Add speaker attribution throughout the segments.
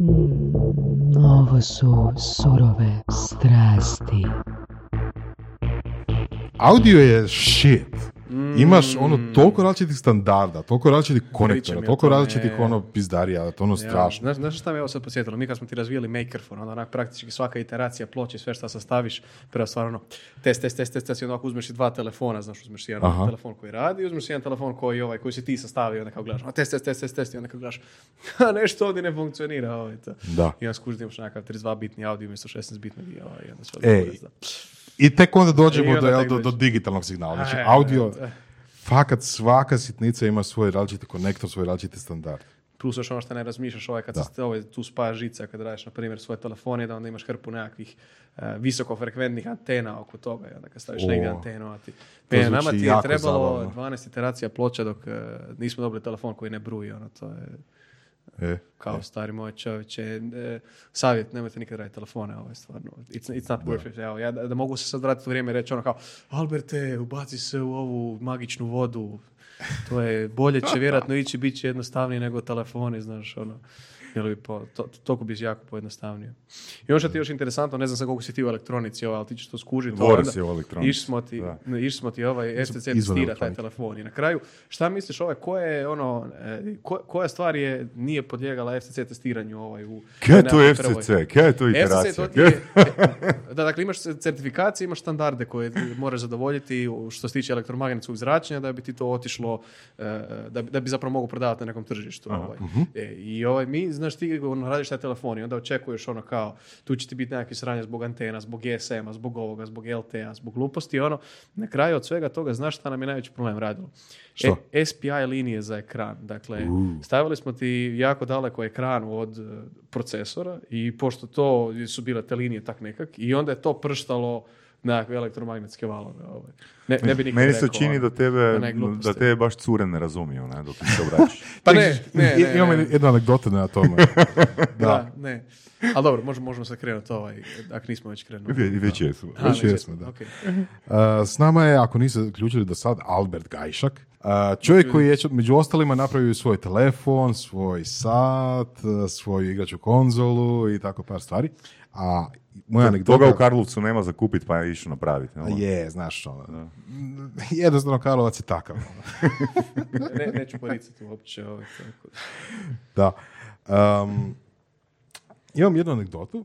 Speaker 1: Mm, ovo su surove strasti.
Speaker 2: Audio je shit.
Speaker 3: Mm.
Speaker 2: Imaš ono toliko različitih standarda, toliko različitih konektora, toliko različitih ono pizdarija, to ono
Speaker 3: Ja,
Speaker 2: strašno.
Speaker 3: Znaš, znaš šta me ovo sad posjetilo? Mi kad smo ti razvijeli Makerphone, onda onak praktički svaka iteracija ploče, sve što sastaviš, prvo stvarno ono, test, test, test, test, test, i onda ovako uzmeš i dva telefona, znaš, uzmeš jedan
Speaker 2: Aha.
Speaker 3: telefon koji radi, uzmeš jedan telefon koji, ovaj, koji si ti sastavio, onda kao gledaš, a test, test, test, test, test, i onda kao gledaš, a nešto ovdje ne funkcionira, ovaj, to.
Speaker 2: Da.
Speaker 3: I onda skužiš da imaš nekakav 32-bitni audio umjesto 16-bitnog i ovaj, i onda sve.
Speaker 2: I tek onda dođemo
Speaker 3: onda
Speaker 2: do, jel, do, do digitalnog signala. Znači,
Speaker 3: Aj,
Speaker 2: audio,
Speaker 3: aj, aj.
Speaker 2: fakat svaka sitnica ima svoj različiti konektor, svoj različiti standard.
Speaker 3: Plus još ono što ne razmišljaš, ovaj, kad
Speaker 2: Da.
Speaker 3: se ovaj, tu spaja žica, kad radiš, na primjer, svoj telefon, je da onda imaš hrpu nekakvih eh, visokofrekventnih antena oko toga, i onda kad staviš
Speaker 2: O,
Speaker 3: negdje antenu, a ti... E,
Speaker 2: zvuči
Speaker 3: nama ti je trebalo
Speaker 2: zabavno.
Speaker 3: 12 iteracija ploča dok eh, nismo dobili telefon koji ne bruji, ono, to je
Speaker 2: E,
Speaker 3: kao stari moj čovječe. eh, savjet, nemojte nikad raditi telefone, ovo je stvarno, it's, it's not worth it. Evo, ja da, da mogu se sad vratiti u vrijeme i reći ono kao, Alberte, ubaci se u ovu magičnu vodu, to je bolje će vjerojatno ići, bit će jednostavnije nego telefoni, znaš, ono. Bilo bi po, to, toliko bi jako pojednostavnio. I ono što ti je još interesantno, ne znam sad koliko si ti u elektronici, ovaj, ali ti ćeš to skužiti.
Speaker 2: Dvore
Speaker 3: onda
Speaker 2: si u elektronici,
Speaker 3: Išli smo ti, išli smo ti ovaj
Speaker 2: izvan
Speaker 3: testira taj telefon. I na kraju, šta misliš ovaj, koje je ono, e, ko- koja stvar je, nije podlijegala FCC testiranju ovaj u...
Speaker 4: Kaj je to? FCC? Kaj je to
Speaker 3: FCC
Speaker 4: iteracija?
Speaker 3: to ti je, da, dakle, imaš certifikacije, imaš standarde koje moraš zadovoljiti što se tiče elektromagnetskog zračenja da bi ti to otišlo, e, da, bi- da bi zapravo mogo prodavati na nekom tržištu. Ovaj. E, I ovaj, mi, znaš, ti ono, radiš taj telefon i onda očekuješ ono kao, tu će ti biti nekakvi sranja zbog antena, zbog GSM-a, zbog ovoga, zbog LTE-a, zbog gluposti ono, na kraju od svega toga, znaš šta nam je najveći problem radilo?
Speaker 2: Što?
Speaker 3: E, SPI linije za ekran. Dakle, stavili smo ti jako daleko ekran od e, procesora i pošto to su bile te linije tak nekak i onda je to prštalo nekakve elektromagnetske valove. Ovaj. Ne, ne bi nikad
Speaker 4: Meni se
Speaker 3: rekao,
Speaker 4: čini
Speaker 3: ono,
Speaker 4: da tebe,
Speaker 3: ne,
Speaker 4: da tebe baš cure ne razumiju, ne, dok ti se obraćaš.
Speaker 3: Pa ne, ne,
Speaker 2: I-
Speaker 3: ne,
Speaker 2: Imamo jednu anegdotu na tome.
Speaker 3: Da, ne. Ali dobro, možemo, možemo se krenuti ovaj, ako nismo već krenuli.
Speaker 4: Ve- Već jesu.
Speaker 3: A,
Speaker 2: Već jesmo, da.
Speaker 3: ok.
Speaker 2: Uh, s nama je, ako niste zaključili do sad, Albert Gajšak. Uh, čovjek koji je među ostalima napravio svoj telefon, svoj sat, uh, svoju igraču konzolu i tako par stvari. A moja anegdota...
Speaker 4: Toga u Karlovcu nema za kupit, pa je išao napraviti.
Speaker 2: A
Speaker 4: jel?
Speaker 2: je, znaš, ono, jednostavno Karlovac je takav. ono.
Speaker 3: Ne, neću poricati uopće. Ovaj, tako.
Speaker 2: Da. Um, imam jednu anegdotu.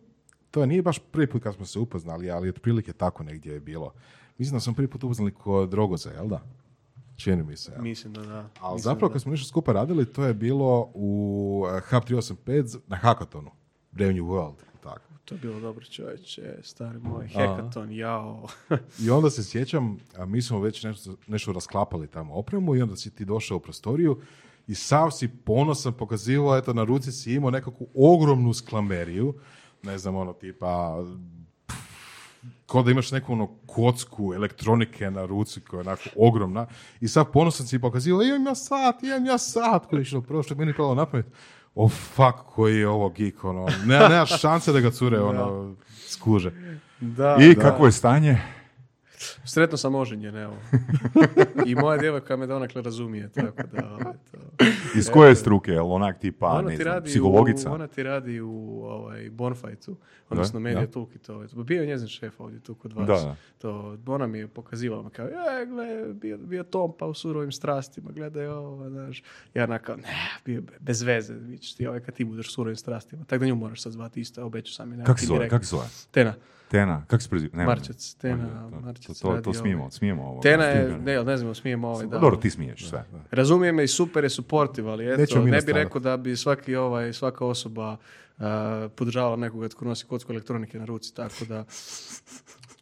Speaker 2: To nije baš prvi put kad smo se upoznali, ali otprilike tako negdje je bilo. Mislim da smo prvi put upoznali kod Rogoza, jel da? Čini mi se. jel?
Speaker 3: Mislim da da.
Speaker 2: Ali
Speaker 3: Mislim
Speaker 2: zapravo
Speaker 3: da.
Speaker 2: kad smo nešto skupa radili, to je bilo u eh, Hub 385 na Hackathonu. Brave New World.
Speaker 3: To je bilo dobro čovječe, stari moj, hekaton, jao.
Speaker 2: I onda se sjećam, a mi smo već nešto, nešto rasklapali tamo opremu i onda si ti došao u prostoriju i sav si ponosan pokazivao, eto na ruci si imao nekakvu ogromnu sklameriju, ne znam, ono tipa kao da imaš neku ono kocku elektronike na ruci koja je onako ogromna i sad ponosan si pokazivao, imam ja sat, imam ja sat, koji je prvo što je meni palo na pamet, o fuck, koji je ovo geek, ono, nema, nema šanse da ga cure, ono, skuže.
Speaker 3: Da,
Speaker 4: I
Speaker 3: da.
Speaker 4: kako je stanje?
Speaker 3: Sretno sam oženjen, evo. I moja djevojka me donekle razumije, tako da... ovaj, to.
Speaker 4: Iz koje struke? Jel onak tipa,
Speaker 3: Ona
Speaker 4: ne
Speaker 3: ti
Speaker 4: znam, psihologica?
Speaker 3: U, ona ti radi u ovaj, Bonfightu, odnosno
Speaker 4: Da,
Speaker 3: Media. Toolkit. Ovaj. Bio je njezin šef ovdje tu kod vas.
Speaker 4: Da, da.
Speaker 3: To, ona mi je pokazivala, kao, e, gle, bio, bio Tom pa u surovim strastima, gledaj ovo, znaš. Ja onako, ne, bio be- bez veze, vidiš ti ovaj kad ti budeš u surovim strastima. Tako da nju moraš sad zvati isto, obećao sam je.
Speaker 4: Kako se zove? Kako se zove?
Speaker 3: Tena.
Speaker 4: Tena, kako se preziva? Ne,
Speaker 3: Marčec, Tena,
Speaker 4: ne, to-
Speaker 3: Marčec
Speaker 4: To, to, to
Speaker 3: ovaj.
Speaker 4: smijemo, smijemo ovo.
Speaker 3: Tena je, ne, ne znam, smijemo ovaj, da.
Speaker 4: Dobro, ti smiješ sve.
Speaker 3: Razumije me i super je supportive, ali eto, ne bi rekao da bi svaki ovaj, svaka osoba uh, podržavala nekoga tko nosi kocku elektronike na ruci, tako da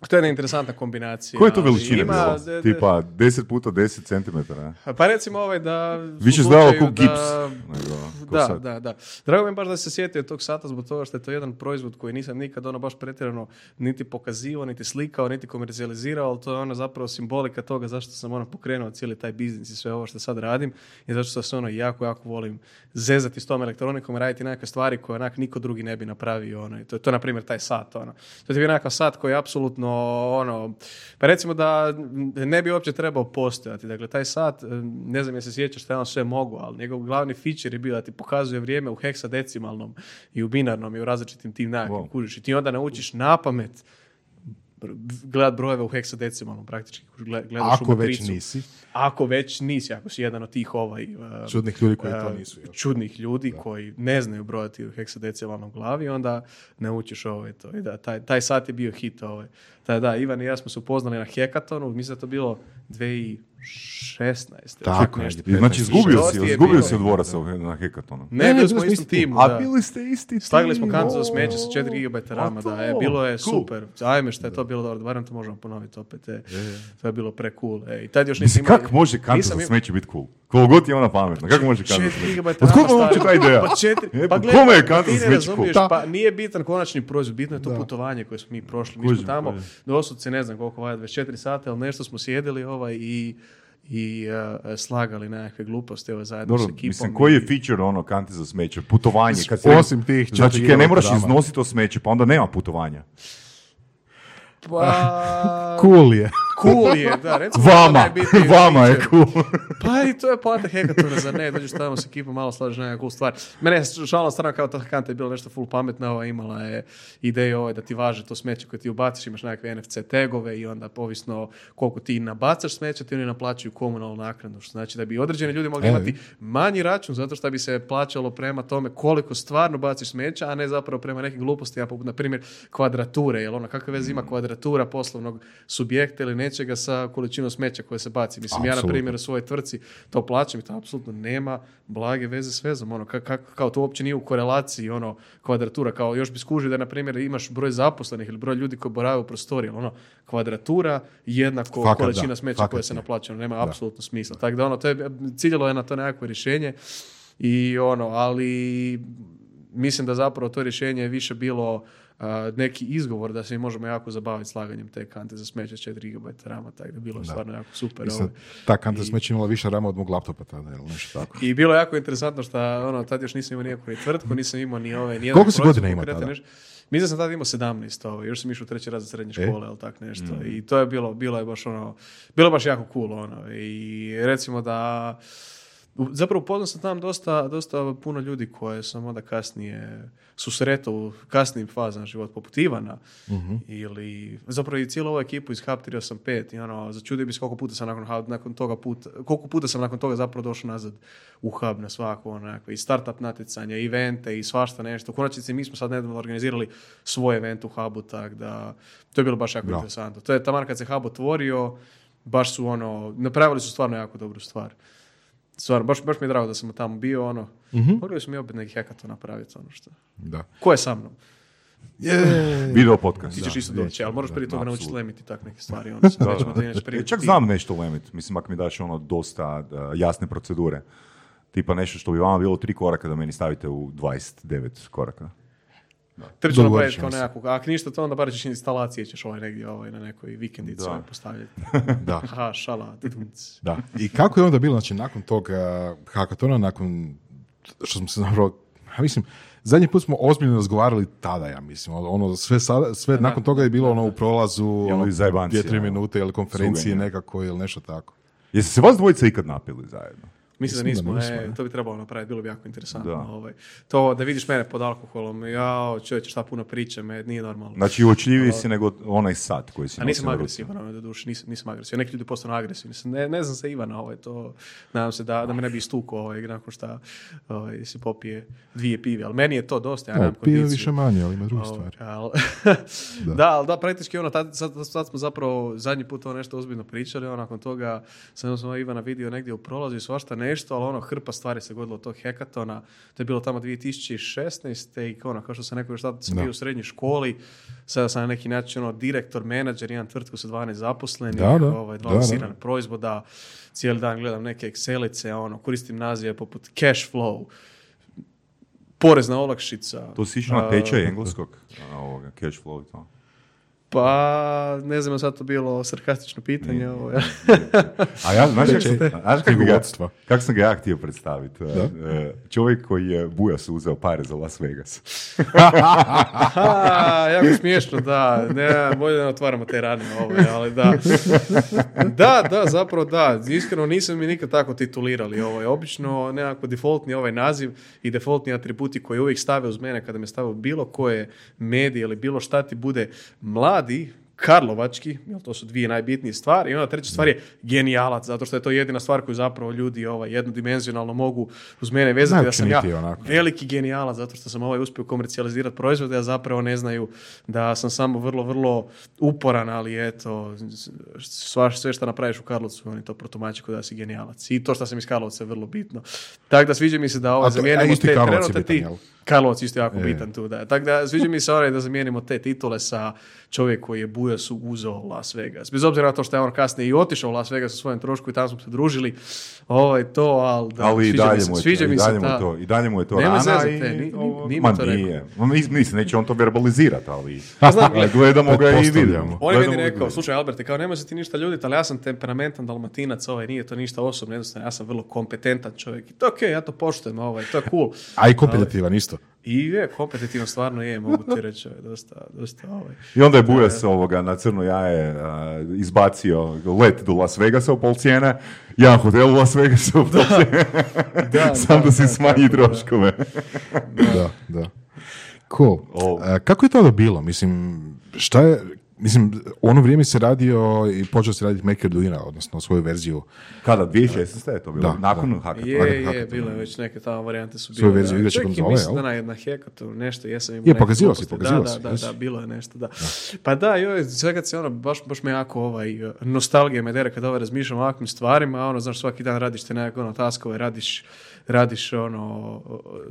Speaker 3: to je jedna interesantna kombinacija.
Speaker 4: Koje je to veličine
Speaker 3: ima-
Speaker 4: bilo?
Speaker 3: de- de-
Speaker 4: Tipa 10 puta 10 cm.
Speaker 3: Pa recimo ovaj da...
Speaker 4: Više zdao ko gips.
Speaker 3: da-
Speaker 4: Nego, ko
Speaker 3: Da,
Speaker 4: sad.
Speaker 3: da, da. Drago mi baš da se sjetio tog sata zbog toga što je to jedan proizvod koji nisam nikad ono baš pretjerano niti pokazivao, niti slikao, niti komercijalizirao, ali to je ono zapravo simbolika toga zašto sam ono pokrenuo cijeli taj biznis i sve ovo što sad radim i zašto se ono jako, jako volim zezati s tom elektronikom i raditi neke stvari koje onak niko drugi ne bi napravio. Ono. I to je to, na primjer, taj sat. Ono. To je bio nekakav sat koji je apsolutno ono, pa recimo da ne bi uopće trebao postojati. Dakle, taj sat, ne znam je se sjećaš šta je on sve mogu, ali njegov glavni feature je bio da ti pokazuje vrijeme u heksadecimalnom i u binarnom i u različitim tim nekakvim
Speaker 4: Wow.
Speaker 3: kužiš. I ti onda naučiš na pamet gledat brojeve u heksadecimalnom praktički. Gled- Gledaš u
Speaker 2: Ako već
Speaker 3: matricu.
Speaker 2: nisi.
Speaker 3: Ako već nisi, ako si jedan od tih ovaj... uh,
Speaker 2: Čudnih ljudi koji to
Speaker 3: uh,
Speaker 2: nisu. jel?
Speaker 3: čudnih ljudi koji ne znaju brojati u heksadecimalnom glavi, onda naučiš ovaj to. I da, taj, taj sat je bio hit. Ovaj. Da, da, Ivan i ja smo se upoznali na hekatonu, mislim da je to bilo 2016. ili
Speaker 2: Tako,
Speaker 3: nešto.
Speaker 4: Znači, izgubio si,
Speaker 3: je
Speaker 4: izgubio si od dvoraca na hekatonu.
Speaker 3: Ne,
Speaker 2: Ne,
Speaker 3: bili smo istom
Speaker 2: isti
Speaker 3: timu.
Speaker 4: A bili ste isti
Speaker 3: Stavili smo
Speaker 4: tim,
Speaker 3: kantu za smeće sa 4 GB rama, da,
Speaker 4: to,
Speaker 3: e, bilo je
Speaker 4: cool.
Speaker 3: super. Ajme što je to bilo dobro, barem to možemo ponoviti opet. E. To je bilo pre cool. E. I tad još nisam
Speaker 4: Mislim,
Speaker 3: imao...
Speaker 4: kak može kanta
Speaker 3: nisam
Speaker 4: za smeće biti cool? Koliko god je ona pametna, kako može kanta za
Speaker 3: 4
Speaker 4: smeće? Od koga uopće ta ideja?
Speaker 3: Pa četiri,
Speaker 4: E,
Speaker 3: pa gledaj,
Speaker 4: kome je kanta
Speaker 3: ti
Speaker 4: za
Speaker 3: ne
Speaker 4: smeće cool?
Speaker 3: pa nije bitan konačni proizvod, bitno je to putovanje koje smo mi prošli. Mi smo tamo. Dosudce, ne znam koliko, valjda 24 sata, ali nešto smo sjedili ovaj i i uh, slagali nekakve gluposti ovaj, zajedno
Speaker 4: Dobro,
Speaker 3: s ekipom.
Speaker 4: mislim, koji je
Speaker 3: i-
Speaker 4: feature ono kanti za smeće? Putovanje. Kad se,
Speaker 2: Osim tih
Speaker 4: Znači, kaj ne moraš iznositi to smeće, pa onda nema putovanja.
Speaker 3: Pa,
Speaker 2: Cool je.
Speaker 3: Cool je, da, recimo
Speaker 4: Vama,
Speaker 3: najbitniji
Speaker 4: vama je cool.
Speaker 3: Pa i to je poanta hekatona, zar ne? Dođeš tamo s ekipom, malo slažeš nekakvu cool stvar. Mene je šalna strana kao ta kanta je bila nešto full pametna, ova imala je ideju ovaj, da ti važe to smeće koje ti ubaciš, imaš nekakve NFC tegove i onda povisno koliko ti nabacaš smeća, ti oni naplaćuju komunalnu naknadu. Što znači da bi određeni ljudi mogli
Speaker 2: E.
Speaker 3: imati manji račun zato što bi se plaćalo prema tome koliko stvarno baciš smeća, a ne zapravo prema nekim glupostima, poput na primjer kvadrature, jer ono kakve veze ima kvadratura poslovnog subjekta ili nečega sa količinom smeća koje se baci. Mislim, ja na primjer u svojoj tvrtci to plaćam i to apsolutno nema blage veze s vezom. Ono, ka- ka- kao to uopće nije u korelaciji ono, kvadratura. Kao još bi skužio da, na primjer, imaš broj zaposlenih ili broj ljudi koji borave u prostoriji. Ono, kvadratura jednako
Speaker 2: Fakat
Speaker 3: količina
Speaker 2: da,
Speaker 3: smeća
Speaker 2: fakat
Speaker 3: koja se naplaća. Ono, nema apsolutno smisla. Tako da ono, to je, ciljalo je na to nekakvo rješenje i ono, ali mislim da zapravo to rješenje je više bilo neki izgovor da se mi možemo jako zabaviti slaganjem te kante za smeće s 4 GB rama, tako da je bilo stvarno jako super.
Speaker 2: Mislim,
Speaker 3: ovaj.
Speaker 2: ta kanta smeća imala više rama od mog laptopa tada, ili nešto tako.
Speaker 3: I bilo je jako interesantno što ono, tad još nisam imao nikakvu ni tvrtku, nisam imao ni ove... Ni
Speaker 2: Koliko si godina imao tada?
Speaker 3: Mislim da sam tada imao 17, ovaj, još sam išao u treći razred srednje
Speaker 2: E?
Speaker 3: škole, ili tak nešto. I to je bilo, bilo je baš ono, bilo je baš jako cool, ono. I recimo da, zapravo upoznao sam tam dosta, dosta puno ljudi koje sam onda kasnije susretao u kasnijim fazama života, poput Ivana. Ili, zapravo i cijelu ovu ekipu iz Hub 385 i ono, začudio bi se koliko puta sam nakon, nakon toga puta, koliko puta sam nakon toga zapravo došao nazad u Hub na svako onako, i startup natjecanja, i evente i svašta nešto. U konačnici mi smo sad nedavno organizirali svoj event u Hubu, tak da to je bilo baš jako
Speaker 2: Bravo.
Speaker 3: interesantno. To je taman kad se Hub otvorio, baš su ono, napravili su stvarno jako dobru stvar. Stvarno, baš, baš mi je drago da sam tamo bio, ono, mogli smo mi opet neki hackathon napraviti, ono što.
Speaker 2: Da.
Speaker 3: Ko je sa mnom?
Speaker 4: Video podcast.
Speaker 3: Ti ćeš isto doći, ali moraš prije toga naučiti lemiti tak neke stvari. Onda se nećemo to inače
Speaker 4: E,
Speaker 3: primiti.
Speaker 4: Čak znam nešto lemit, mislim ako mi daš ono dosta uh, jasne procedure. Tipa nešto što bi vama bilo tri koraka da meni stavite u 29 koraka.
Speaker 3: Treba
Speaker 2: Dogovorit
Speaker 3: napraviti kao nekakvu, ako ništa to onda bar ćeš instalacije ćeš ovaj negdje ovaj, na nekoj vikendici
Speaker 4: Da.
Speaker 3: ovaj, postavljati.
Speaker 2: Da.
Speaker 3: Aha, šala.
Speaker 2: Da. I kako je onda bilo, znači, nakon tog uh, hakatona, nakon što smo se zapravo, ja mislim, zadnji put smo ozbiljno razgovarali tada, ja mislim, ono, sve, sada, sve nakon toga je bilo ono u prolazu,
Speaker 4: ono
Speaker 2: ono, dvije, tri
Speaker 4: ono,
Speaker 2: minute ili konferencije nekako ili nešto tako.
Speaker 4: Jeste se vas dvojica ikad napili zajedno?
Speaker 3: Mislim da
Speaker 2: Mislim da
Speaker 3: nismo,
Speaker 2: nismo,
Speaker 3: e,
Speaker 2: ne.
Speaker 3: to bi trebalo napraviti, bilo bi jako interesantno.
Speaker 4: Da.
Speaker 3: Ovaj. To da vidiš mene pod alkoholom, jao, čovječe, šta puno pričam, me, nije normalno.
Speaker 4: Znači uočljiviji si nego onaj sat koji si
Speaker 3: A nisam agresivan, ovaj, do duše, nisam, nisam agresivan. Neki ljudi postanu agresivni. Ne, ne znam se Ivana, ovaj, to, nadam se da, da me ne bi istukao ovaj, nakon šta ovaj, se popije dvije pive, ali meni je to dosta, ja
Speaker 2: No, pije više manje, ali ima druge
Speaker 3: Ovo,
Speaker 2: stvari.
Speaker 3: al- da. ali da, praktički ono, tad, sad, sad smo zapravo zadnji put ovo nešto ozbiljno pričali, ono, nakon toga sam sam Ivana vidio negdje u prolazu i svašta nešto, ali ono, hrpa stvari se godilo od tog hekatona, to je bilo tamo 2016. i ono, kao što sam rekao, još tad sam
Speaker 2: Da.
Speaker 3: bio u srednjoj školi, sada sam na neki način ono, direktor, menadžer, imam tvrtku sa 12 zaposlenih,
Speaker 2: Da, da.
Speaker 3: ovaj,
Speaker 2: Da,
Speaker 3: proizvoda, cijeli dan gledam neke Excelice, ono, koristim nazive poput cash flow, porezna olakšica.
Speaker 4: To si išao na tečaj engleskog, a, ovoga, cash flow i to.
Speaker 3: Pa, ne znam, sad to bilo sarkastično pitanje. Ovo, ja.
Speaker 4: A ja, znaš, znaš kako, kako sam ga ja htio predstaviti? E, Čovjek koji je Bujas uzeo pare za Las Vegas.
Speaker 3: Aha, jako smiješno, da. Ne, bolje da ne otvaramo te rane ove, ali da. Da, da, zapravo da. Iskreno nisam mi nikad tako titulirali. Ovo je obično nekako defaultni ovaj naziv i defaultni atributi koji uvijek stave uz mene kada me stave bilo koje medije ili bilo šta ti bude Adi Karlovački, jel to su dvije najbitnije stvari. I onda treća stvar je genijalac, zato što je to jedina stvar koju zapravo ljudi ovaj, jednodimenzionalno mogu uz mene vezati. Da sam ja
Speaker 2: onako.
Speaker 3: veliki genijalac zato što sam ovaj uspio komercijalizirati proizvode, a zapravo ne znaju da sam samo vrlo, vrlo uporan, ali eto, sva, sve što napraviš u Karlovcu, oni to protumače da si genijalac. I to što sam iz Karlovca je vrlo bitno. Tako da sviđa mi se da ovo
Speaker 2: to-
Speaker 3: zamijenimo te
Speaker 2: bitan,
Speaker 3: ti-? Karlovac isto jako
Speaker 2: E.
Speaker 3: bitan tu, da. Tako da sviđa mi se onaj da zamijenimo te titule sa čovjek koji je Bujasu uzeo Las Vegas. Bez obzira na to što je on kasnije i otišao u Las Vegas u svojem trošku i tamo smo se družili. Ovo je to, ali da,
Speaker 4: Ali i
Speaker 3: mi
Speaker 4: dalje
Speaker 3: se,
Speaker 4: mu je
Speaker 3: sviđa
Speaker 4: to,
Speaker 3: mi se
Speaker 4: dalje mu
Speaker 3: ta-
Speaker 4: je to, i dalje mu je to
Speaker 3: Nema
Speaker 4: rana i-
Speaker 3: ni-
Speaker 4: Ma
Speaker 3: to
Speaker 4: nije. Mislim, neće on to verbalizirati, ali
Speaker 3: znam,
Speaker 4: ali gledamo ga i vidimo.
Speaker 3: On je meni rekao,
Speaker 4: vidimo.
Speaker 3: slušaj Alberte, kao nemoj se ti ništa ljuditi, ali ja sam temperamentan dalmatinac, ovaj, nije to ništa osobno, jednostavno ja sam vrlo kompetentan čovjek. I to je okej, ja to poštujem, ovaj, to je cool.
Speaker 2: A i kompetitivan isto.
Speaker 3: I je, kompetitivno stvarno je, mogu ti reći, ovaj, dosta, dosta, ovaj.
Speaker 4: I onda je Bujas ovoga na crno jaje a, izbacio let do Las Vegasa u pol cijene, jedan hotel u Las Vegasu u pol cijene,
Speaker 3: Da,
Speaker 4: sam da,
Speaker 3: da,
Speaker 4: si
Speaker 3: da,
Speaker 4: smanji troškove.
Speaker 2: Da, da. Cool.
Speaker 4: O.
Speaker 2: A, kako je to bilo? Mislim, šta je, mislim, u ono vrijeme se radio i počeo se raditi Maker Duina, odnosno svoju verziju.
Speaker 4: Kada, 2016. je to bilo?
Speaker 2: Da,
Speaker 4: Nakon
Speaker 2: da.
Speaker 4: Hackathona.
Speaker 3: Je,
Speaker 2: Hackathon,
Speaker 3: je,
Speaker 2: hackathon.
Speaker 3: bilo je već neke tamo varijante su
Speaker 2: Svoju
Speaker 3: bile.
Speaker 2: verziju
Speaker 3: da.
Speaker 2: igračkom
Speaker 3: Čak i
Speaker 2: zove,
Speaker 3: mislim
Speaker 2: jel?
Speaker 3: da na, na hekatu nešto jesam imao
Speaker 2: Je, pokazivao si, pokazivao
Speaker 3: da,
Speaker 2: si,
Speaker 3: Da, da, da, bilo je nešto, da. Pa da, joj, sve kad se ono, baš, baš me jako ovaj, nostalgija me dere kad ovaj razmišljam o ovakvim stvarima, ono, znaš, svaki dan radiš te nekako ono taskove, radiš, radiš ono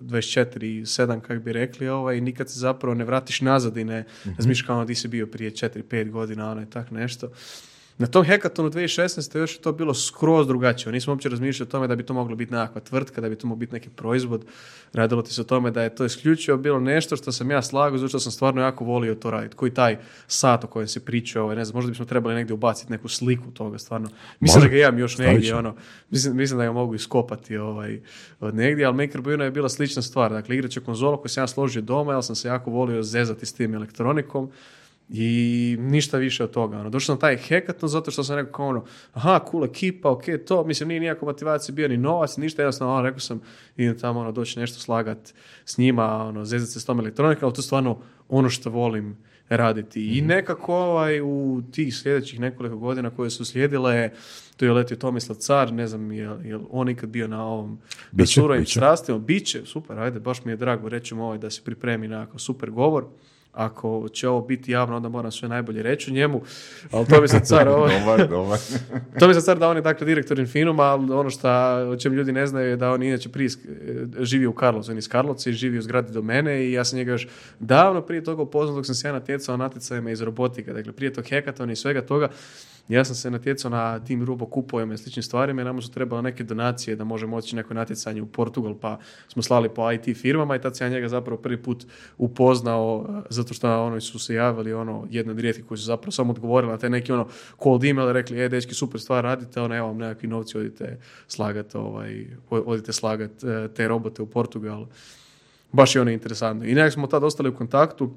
Speaker 3: 24-7, kak bi rekli, ovaj, i nikad se zapravo ne vratiš nazad i ne razmišljaš kao ono di si bio prije 4-5 godina, ono i tak nešto. Na tom hekatonu 2016. još je to bilo skroz drugačije. Nismo uopće razmišljali o tome da bi to moglo biti nekakva tvrtka, da bi to moglo biti neki proizvod. Radilo ti se o tome da je to isključivo bilo nešto što sam ja slagao, zato što sam stvarno jako volio to raditi. Koji taj sat o kojem se priča, ovaj, ne znam, možda bismo trebali negdje ubaciti neku sliku toga, stvarno. Mislim
Speaker 2: Može.
Speaker 3: da ga imam još negdje, ono, mislim, mislim da ga mogu iskopati ovaj, od negdje, ali Maker Buina je bila slična stvar. Dakle, igrač konzola koju sam ja složio doma, jer sam se jako volio zezati s tim elektronikom. I ništa više od toga. Ono. Došao sam taj hekaton zato što sam rekao kao ono, aha, cool ekipa, ok, to, mislim, nije nijako motivacija bio ni novac, ništa, jednostavno, ono, rekao sam, idem tamo, ono, doći nešto slagat s njima, ono, zezati se s tom elektronikom, ali to je stvarno ono što volim raditi. I nekako ovaj, u tih sljedećih nekoliko godina koje su slijedile, to je letio Tomislav Car, ne znam, je, je on ikad bio na ovom surovim strastima, biće, super, ajde, baš mi je drago reći mu ovaj da se pripremi nekako super govor. Ako će ovo biti javno, onda moram sve najbolje reći o njemu. Ali to mi se car, ovo,
Speaker 4: dobar, dobar.
Speaker 3: to mi se car da on je dakle direktor Infinuma, ali ono što o čem ljudi ne znaju je da on inače prije sk- živio u Karlovcu, on iz Karlovca i živio u zgradi do mene i ja sam njega još davno prije toga upoznao dok sam se ja natjecao na natjecajima iz robotike, dakle prije tog hekatona i svega toga, ja sam se natjecao na tim rubo kupovima i sličnim stvarima i nama su trebale neke donacije da možemo otići neko natjecanje u Portugal, pa smo slali po IT firmama i tad sam ja njega zapravo prvi put upoznao, eh, zato što oni su se javili, ono, jedna od rijetkih koji su zapravo samo odgovorili na te neki ono cold email rekli, e, dečki, super stvar radite, ono, evo vam nekakvi novci, odite slagat, ovaj, odite slagat eh, te robote u Portugal. Baš je ono interesantno. I nekako smo tad ostali u kontaktu,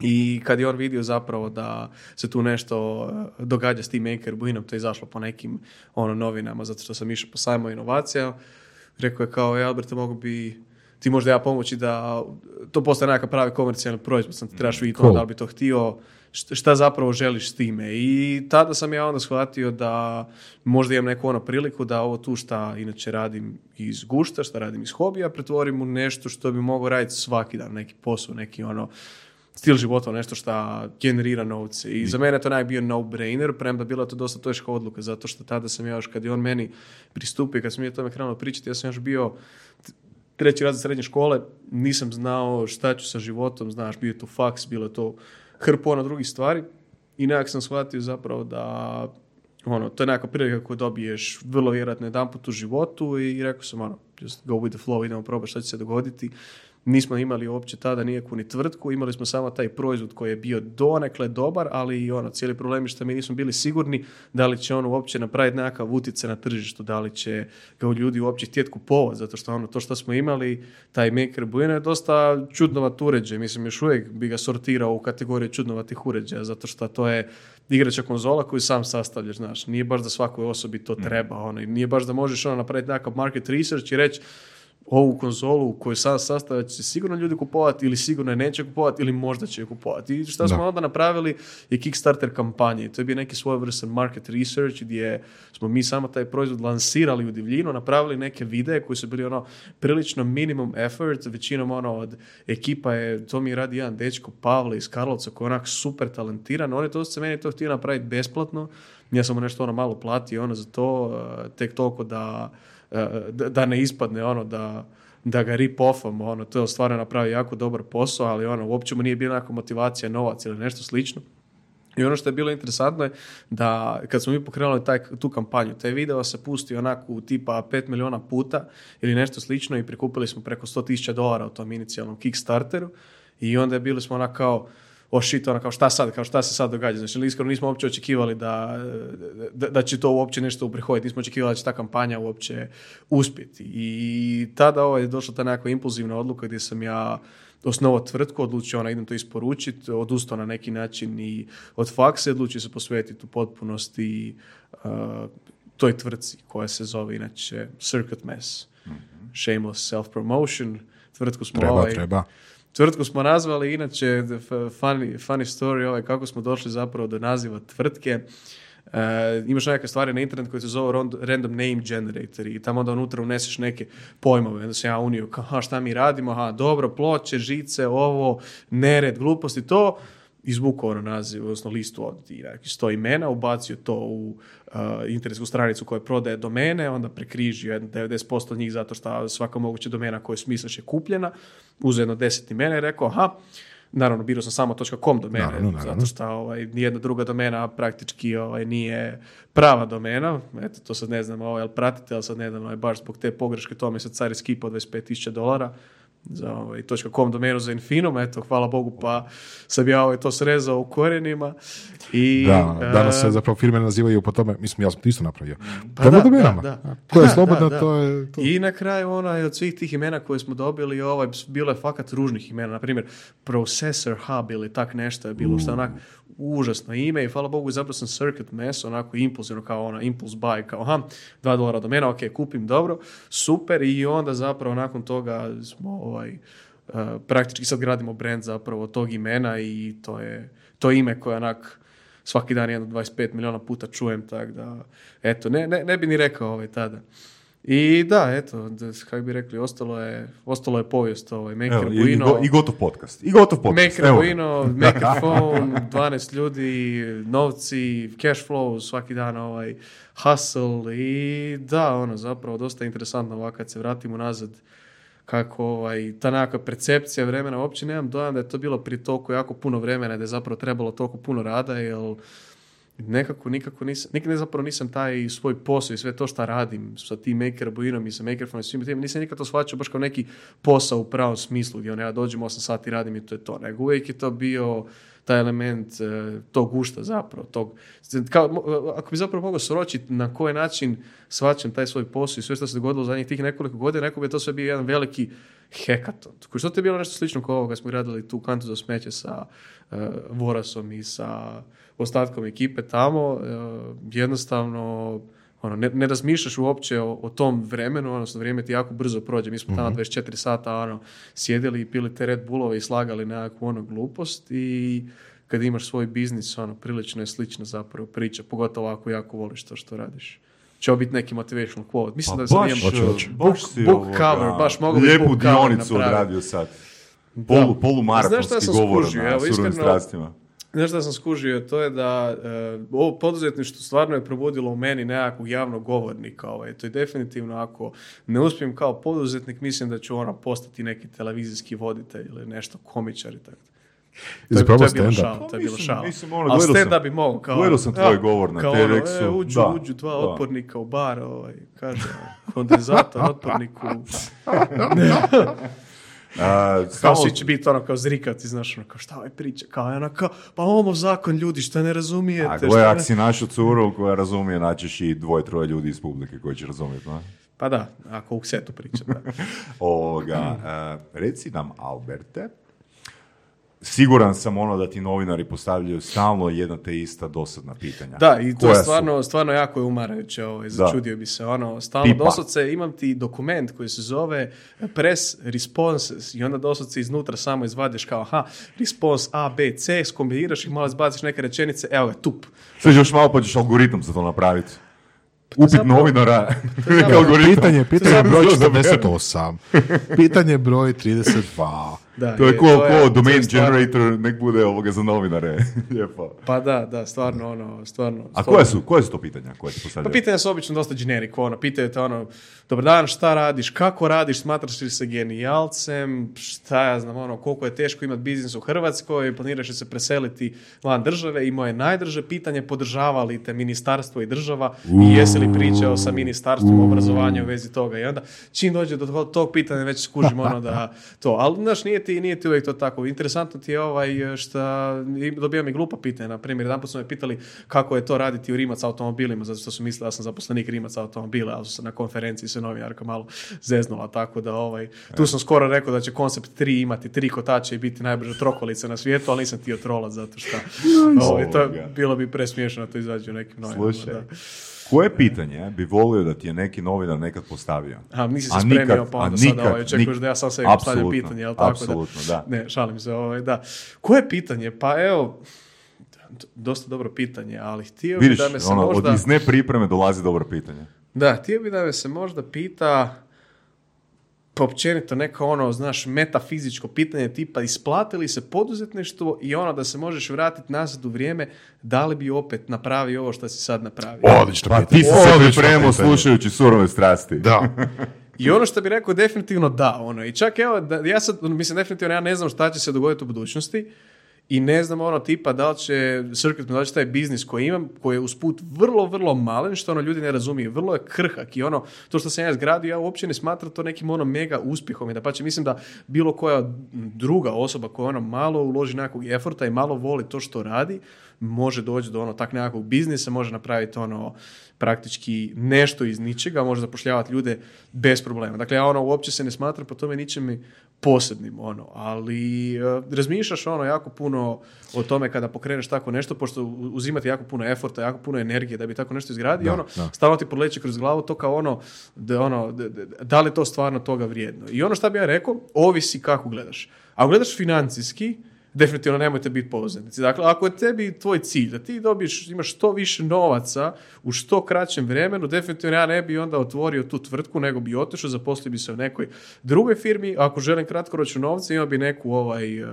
Speaker 3: i kad je on vidio zapravo da se tu nešto eh, događa s tim Maker Buinom, to je izašlo po nekim ono, novinama, zato što sam išao po sajmu inovacija, rekao je kao, e, Alberte, mogu bi ti možda ja pomoći da to postane nekakav pravi komercijalni proizvod, sam ti trebaš vidjeti ono,
Speaker 2: Cool.
Speaker 3: da li bi to htio, št- šta zapravo želiš s time. I tada sam ja onda shvatio da možda imam neku ono priliku da ovo tu šta inače radim iz gušta, šta radim iz hobija, pretvorim u nešto što bi mogao raditi svaki dan, neki posao, neki ono stil života, nešto što generira novce. I za mene je to naj bio no-brainer, premda bila to dosta teška odluka, zato što tada sam ja još, kad je on meni pristupio, kad sam mi o tome krenuo pričati, ja sam još bio treći razred srednje škole, nisam znao šta ću sa životom, znaš, bio je to faks, bilo je to hrpo ono drugih stvari i nekako sam shvatio zapravo da ono, to je nekakva prilika koju dobiješ vrlo vjerojatno jedan put u životu i rekao sam ono, just go with the flow, idemo probati šta će se dogoditi nismo imali uopće tada nikakvu ni tvrtku, imali smo samo taj proizvod koji je bio donekle dobar, ali i ono, cijeli problem je što mi nismo bili sigurni da li će on uopće napraviti nekakav utjecaj na tržištu, da li će ga ljudi uopće htjeti kupovati, zato što ono, to što smo imali, taj Maker Bueno je dosta čudnovat uređaj, mislim još uvijek bi ga sortirao u kategoriju čudnovatih uređaja, zato što to je igrača konzola koju sam sastavljaš, znaš, nije baš da svakoj osobi to treba, ono, i nije baš da možeš ono napraviti nekakav market research i reći ovu konzolu koju sad sastavlja će sigurno ljudi kupovati ili sigurno je neće kupovati ili možda će je kupovati. I šta smo
Speaker 2: Da.
Speaker 3: onda napravili je Kickstarter kampanje. To je bio neki svojevrstan market research gdje smo mi samo taj proizvod lansirali u divljinu, napravili neke videe koji su bili ono prilično minimum effort, većinom ono od ekipa je, to mi radi jedan dečko Pavle iz Karlovca koji je onak super talentiran, on je to se meni to htio napraviti besplatno, ja sam mu nešto ono malo platio ono za to, eh, tek toliko da da, da ne ispadne ono da da ga rip offamo, ono, to je stvarno napravio jako dobar posao, ali ono, uopće mu nije bila neka motivacija, novac ili nešto slično. I ono što je bilo interesantno je da kad smo mi pokrenuli taj, tu kampanju, taj video se pusti onako u tipa 5 miliona puta ili nešto slično i prikupili smo preko 100 tisuća dolara u tom inicijalnom Kickstarteru i onda je bili smo onako kao o shit, ono kao šta sad, kao šta se sad događa. Znači, iskreno nismo uopće očekivali da, da, da će to uopće nešto uprihoditi. Nismo očekivali da će ta kampanja uopće uspjeti. I tada ovo je došla ta nekakva impulzivna odluka gdje sam ja osnovao tvrtku, odlučio ona idem to isporučiti, odustao na neki način i od fakse, odlučio se posvetiti u potpunosti uh, toj tvrtci koja se zove inače Circuit Mess. Shameless self-promotion. Tvrtku smo
Speaker 2: Treba,
Speaker 3: ovaj,
Speaker 2: treba.
Speaker 3: Tvrtku smo nazvali, inače, funny, funny story, ovaj, kako smo došli zapravo do naziva tvrtke. E, imaš neke stvari na internet koje se zove random name generator i tamo onda unutra uneseš neke pojmove. Onda sam ja unio, kao, šta mi radimo, aha, dobro, ploče, žice, ovo, nered, gluposti, to izvukao ono naziv, odnosno listu od sto imena, ubacio to u uh, internetsku stranicu koja prodaje domene, onda prekrižio jedno 90% njih zato što svaka moguća domena koju smisliš je kupljena, uzeo jedno 10 imena i rekao, aha, naravno birao sam samo .com domene,
Speaker 2: Naravno, naravno.
Speaker 3: zato što ovaj, nijedna druga domena praktički ovaj, nije prava domena, eto to sad ne znam, ovaj, pratite, ali sad ne znam, ovaj, baš zbog te pogreške to mi se car skipao 25.000 dolara, za ovaj, .com domenu za Infinum, eto, hvala Bogu, pa sam ja ovaj, to srezao u korijenima. I,
Speaker 2: Da, danas se
Speaker 3: e,
Speaker 2: zapravo firme nazivaju po tome, mislim, ja sam to isto napravio.
Speaker 3: Pa
Speaker 2: Prema
Speaker 3: da,
Speaker 2: domenama.
Speaker 3: da, da.
Speaker 2: Koja je slobodna,
Speaker 3: da,
Speaker 2: to je... To.
Speaker 3: I na kraju onaj od svih tih imena koje smo dobili, ovaj, bilo je fakat ružnih imena. Na primjer, Processor Hub ili tak nešto je bilo, što je onak užasno ime i hvala Bogu zapravo sam Circuit Mess, onako impulsivno kao ona impulse buy, kao aha, dva dolara do mene, ok, kupim, dobro, super i onda zapravo nakon toga smo ovaj, uh, praktički sad gradimo brand zapravo tog imena i to je to ime koje onak svaki dan jedno 25 milijuna puta čujem, tak da, eto, ne, ne, ne bi ni rekao ovaj tada. I da, eto, kako bi rekli, ostalo je, ostalo je povijest ovaj, Maker
Speaker 4: Evo, i, i, go- i gotov podcast. I gotov podcast.
Speaker 3: Maker
Speaker 4: Evo ga.
Speaker 3: Bueno, Maker Phone, 12 ljudi, novci, cash flow, svaki dan ovaj hustle i da, ono, zapravo dosta interesantno ovako kad se vratimo nazad kako ovaj, ta nekakva percepcija vremena, uopće nemam dojam da je to bilo prije toliko jako puno vremena, da je zapravo trebalo toliko puno rada, jer nekako nikako nisam, nikad ne zapravo nisam taj svoj posao i sve to što radim sa tim maker bojinom i sa makerfom i svim tim, nisam nikad to shvaćao baš kao neki posao u pravom smislu gdje ono, ja dođem 8 sati radim i to je to, nego uvijek je to bio taj element e, tog gušta zapravo, tog, kao, ako bi zapravo mogao sročiti na koji način shvaćam taj svoj posao i sve što se dogodilo zadnjih tih nekoliko godina, neko bi to sve bio jedan veliki hekaton. Što to je bilo nešto slično kao ovoga smo gradili tu kantu za smeće sa e, Vorasom i sa ostatkom ekipe tamo, e, jednostavno ono, ne, ne razmišljaš uopće o, o tom vremenu, odnosno vrijeme ti jako brzo prođe. Mi smo tamo 24 sata ono, sjedili i pili te Red Bullove i slagali nekakvu ono glupost i kad imaš svoj biznis, ono, prilično je slična zapravo priča, pogotovo ako jako voliš to što radiš. Će ovo biti neki motivational quote. Mislim
Speaker 4: Pa
Speaker 3: da sam
Speaker 4: baš, baš
Speaker 3: Book-
Speaker 4: si
Speaker 3: book
Speaker 4: ovoga,
Speaker 3: cover, baš mogu bi
Speaker 4: Lijepu
Speaker 3: book cover
Speaker 4: dionicu odradio sad. Polu,
Speaker 3: šta sam
Speaker 4: govor na surovim strastima.
Speaker 3: Znaš šta sam skužio, to je da e, ovo poduzetništvo stvarno je probudilo u meni nekakvog javnog govornika. Ovaj. To je definitivno ako ne uspijem kao poduzetnik, mislim da ću ono postati neki televizijski voditelj ili nešto komičar i tako. To je,
Speaker 2: Zapravo
Speaker 3: to je bilo
Speaker 2: stand-up.
Speaker 3: šala, to je bilo šala.
Speaker 4: ono,
Speaker 3: Ali
Speaker 4: sam-
Speaker 3: stand-up bi mogao kao...
Speaker 4: gledao sam tvoj govor na
Speaker 3: kao ono,
Speaker 4: TEDxu,
Speaker 3: e, uđu,
Speaker 4: da,
Speaker 3: uđu dva
Speaker 4: da.
Speaker 3: otpornika u bar, ovaj, kaže, kondenzator otporniku.
Speaker 4: A,
Speaker 3: Kao svi će biti ono kao zrikati, znaš, ono kao šta ovaj priča, kao ono kao, pa ovo zakon ljudi, što ne razumijete.
Speaker 4: A gle, ako si našao curu koja razumije, naćeš i dvoje, troje ljudi iz publike koji će razumjeti, no?
Speaker 3: Pa da, ako u ksetu priča, da.
Speaker 4: Ovoga, e, reci nam, Alberte, siguran sam ono da ti novinari postavljaju stalno jedna te ista dosadna pitanja.
Speaker 3: Da, i to
Speaker 4: Koja
Speaker 3: je
Speaker 4: su?
Speaker 3: stvarno, stvarno jako je umarajuće, ovaj, začudio bi se, ono, stalno
Speaker 4: Tipa?
Speaker 3: doslovce imam ti dokument koji se zove press responses i onda doslovce iznutra samo izvadiš kao, aha, response A, B, C, skombiniraš ih, malo zbaciš neke rečenice, evo ga, tup.
Speaker 4: Sad još malo pa ćeš algoritam za to napraviti. Upit
Speaker 3: zapravo-
Speaker 4: novinara.
Speaker 3: zapravo-
Speaker 4: algoritam.
Speaker 2: Pitanje, pitanje broj
Speaker 4: za mene.
Speaker 2: 48. Pitanje broj 32.
Speaker 3: Da,
Speaker 4: To je ko, ko domain
Speaker 3: je stvarno-
Speaker 4: generator, nek bude ovoga za novinare. Lijepo.
Speaker 3: Pa da, da, stvarno, ono, stvarno.
Speaker 4: A
Speaker 3: stvarno-
Speaker 4: koje su, koje su to pitanja koje ti
Speaker 3: Pa pitanja su obično dosta generic, ono, pitaju te ono, dobar dan, šta radiš, kako radiš, smatraš li se genijalcem, šta ja znam, ono, koliko je teško imati biznis u Hrvatskoj, planiraš li se preseliti van države? I moje najdrže pitanje, podržava li te ministarstvo i država? I jesi li pričao sa ministarstvom obrazovanja u vezi toga? I onda čim dođe do tog- tog pitanja već skužim ono da to, ali znaš, nije ti, nije ti uvijek to tako. Interesantno ti je ovaj šta dobijam i glupa pitanja, na primjer, jedan su me pitali kako je to raditi u Rimac automobilima, zato što su mislili da sam zaposlenik Rimac automobila, ali su se na konferenciji se novinarka malo zeznula, tako da ovaj, tu sam skoro rekao da će koncept 3 imati tri kotače i biti najbrža trokolica na svijetu, ali nisam htio trolat zato što ovaj, to bilo bi presmiješno da to izađe u nekim novinama.
Speaker 4: Slušaj,
Speaker 3: da.
Speaker 4: Koje pitanje bi volio da ti je neki novinar nekad postavio?
Speaker 3: A nisi se spremio,
Speaker 4: nikad-
Speaker 3: pa onda
Speaker 4: nikad,
Speaker 3: ovaj, očekuješ da ja sam sebi postavljam pitanje, jel tako?
Speaker 4: apsolutno, da.
Speaker 3: Ne, šalim se, ovaj, da. Koje pitanje? Pa evo, dosta dobro pitanje, ali htio bi da me se
Speaker 4: ono,
Speaker 3: možda...
Speaker 4: od iz nepripreme dolazi dobro pitanje.
Speaker 3: Da, htio bi da me se možda pita općenito neko ono, znaš, metafizičko pitanje tipa isplati li se poduzetništvo i ono da se možeš vratiti nazad u vrijeme, da li bi opet napravio ovo što si sad napravio?
Speaker 2: Odlično
Speaker 4: Pa
Speaker 2: pitanje.
Speaker 4: ti si se pripremao
Speaker 2: pitanje.
Speaker 4: slušajući surove strasti.
Speaker 2: Da.
Speaker 3: I ono što bi rekao definitivno da, ono. I čak evo, da, ja sad, ono, mislim, definitivno ja ne znam šta će se dogoditi u budućnosti i ne znam ono tipa da li će Circuit, da li će taj biznis koji imam, koji je usput vrlo, vrlo malen, što ono ljudi ne razumiju, vrlo je krhak i ono, to što sam ja izgradio, ja uopće ne smatram to nekim ono mega uspjehom. I da pače mislim da bilo koja druga osoba koja ono malo uloži nekakvog eforta i malo voli to što radi, može doći do ono tak nekakvog biznisa, može napraviti ono praktički nešto iz ničega, može zapošljavati ljude bez problema. Dakle, ja ono uopće se ne smatram po tome ničim posebnim, ono, ali e, razmišljaš ono jako puno o tome kada pokreneš tako nešto, pošto uzimati jako puno eforta, jako puno energije da bi tako nešto izgradio, ono,
Speaker 2: da.
Speaker 3: stalno ti proleće kroz glavu to kao ono, da, ono, da, da- da li je to stvarno toga vrijedno. I ono što bi ja rekao, ovisi kako gledaš. Ako gledaš financijski, definitivno nemojte biti poduzetnici. Dakle, ako je tebi tvoj cilj da ti dobiješ, imaš što više novaca u što kraćem vremenu, definitivno ja ne bi onda otvorio tu tvrtku, nego bi otišao, zaposlio bi se u nekoj drugoj firmi. Ako želim kratkoročno novce, imao bi neku ovaj, uh,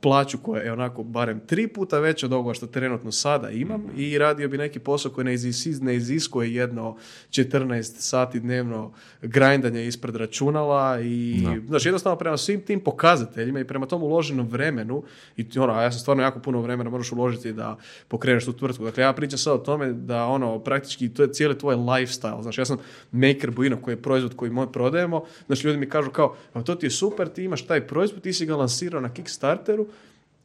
Speaker 3: plaću koja je onako barem tri puta veća od ovoga što trenutno sada imam i radio bi neki posao koji ne, izis- ne iziskuje jedno 14 sati dnevno grindanja ispred računala i znaš, jednostavno prema svim tim pokazateljima i prema tom uloženom vremenu i ono, a ja sam stvarno jako puno vremena moraš uložiti da pokreneš tu tvrtku. Dakle, ja pričam sad o tome da ono, praktički to je cijeli tvoj lifestyle. Znači, ja sam maker Buino koji je proizvod koji mi prodajemo. Znači, ljudi mi kažu kao, "A to ti je super, ti imaš taj proizvod, ti si ga lansirao na Kickstarteru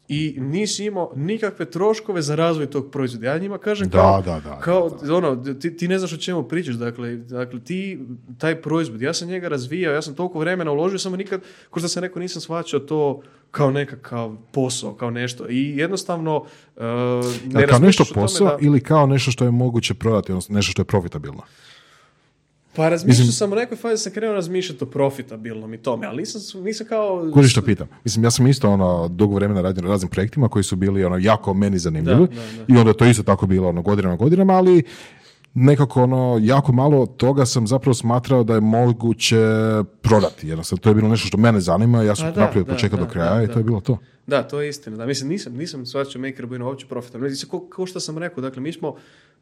Speaker 3: i nisi imao nikakve troškove za razvoj tog proizvoda. Ja njima kažem
Speaker 2: Da,
Speaker 3: kao,
Speaker 2: da, da,
Speaker 3: kao
Speaker 2: da,
Speaker 3: ono, ti, ti ne znaš o čemu pričaš, dakle, dakle, ti, taj proizvod, ja sam njega razvijao, ja sam toliko vremena uložio, samo nikad, ko što sam rekao, nisam shvaćao to kao nekakav posao, kao nešto. I jednostavno, uh, ne
Speaker 2: Jel kao nešto
Speaker 3: tome
Speaker 2: posao
Speaker 3: da-
Speaker 2: ili kao nešto što je moguće prodati, odnosno nešto što je profitabilno?
Speaker 3: Pa razmišljao sam u nekoj fazi sam krenuo razmišljati o profitabilnom i tome, ali nisam, nisam kao...
Speaker 2: Kužiš što pitam? Mislim, ja sam isto ono, dugo vremena radio na raznim projektima koji su bili ono, jako meni zanimljivi
Speaker 3: Da, da, da.
Speaker 2: i onda je to isto tako bilo ono, godinama godinama, ali nekako ono, jako malo toga sam zapravo smatrao da je moguće prodati. Jednostavno, to je bilo nešto što mene zanima, ja sam napravio od početka do kraja
Speaker 3: da,
Speaker 2: i to je bilo to.
Speaker 3: Da, to je istina. Da, mislim, nisam, nisam shvaćao Maker Buino uopće profitabilno. Mislim, ko, ko što sam rekao, dakle, mi smo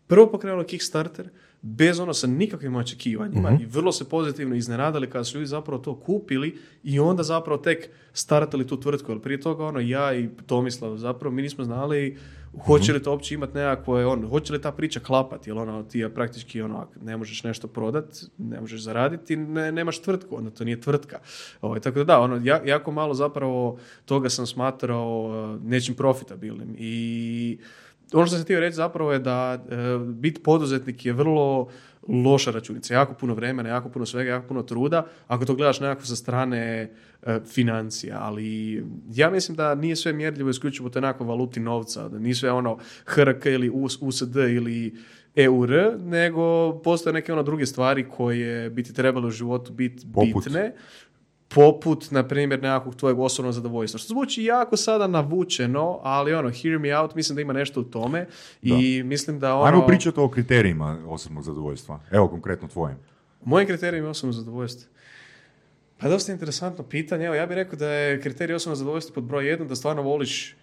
Speaker 3: prvo pokrenuli Kickstarter, bez ono sa nikakvim očekivanjima
Speaker 2: Mhm.
Speaker 3: i vrlo se pozitivno iznenadili kada su ljudi zapravo to kupili i onda zapravo tek startali tu tvrtku. Jer prije toga ono ja i Tomislav zapravo mi nismo znali Hoće li to uopće imati nekakvo, on, hoće li ta priča klapati, jer ono, ti je praktički ono, ne možeš nešto prodat, ne možeš zaraditi, ne, nemaš tvrtku, onda to nije tvrtka. Ovaj, tako da da, ono, ja- jako malo zapravo toga sam smatrao uh, nečim profitabilnim i ono što sam htio reći zapravo je da e, biti poduzetnik je vrlo loša računica. Jako puno vremena, jako puno svega, jako puno truda. Ako to gledaš nekako sa strane e, financija, ali ja mislim da nije sve mjerljivo isključivo to nekakvoj valuti novca, da nije sve ono HRK ili US- USD ili EUR, nego postoje neke ono druge stvari koje bi ti trebale u životu biti
Speaker 4: Poput?
Speaker 3: bitne poput, na primjer, nekakvog tvojeg osobnog zadovoljstva. Što zvuči jako sada navučeno, ali ono, hear me out, mislim da ima nešto u tome i mislim da ono...
Speaker 4: Ajmo pričati o kriterijima osobnog zadovoljstva. Evo, konkretno tvojim.
Speaker 3: Mojim kriterijima osobnog zadovoljstva. Pa dosta interesantno pitanje. Evo, ja bih rekao da je kriterij osobnog zadovoljstva pod broj jedan da stvarno voliš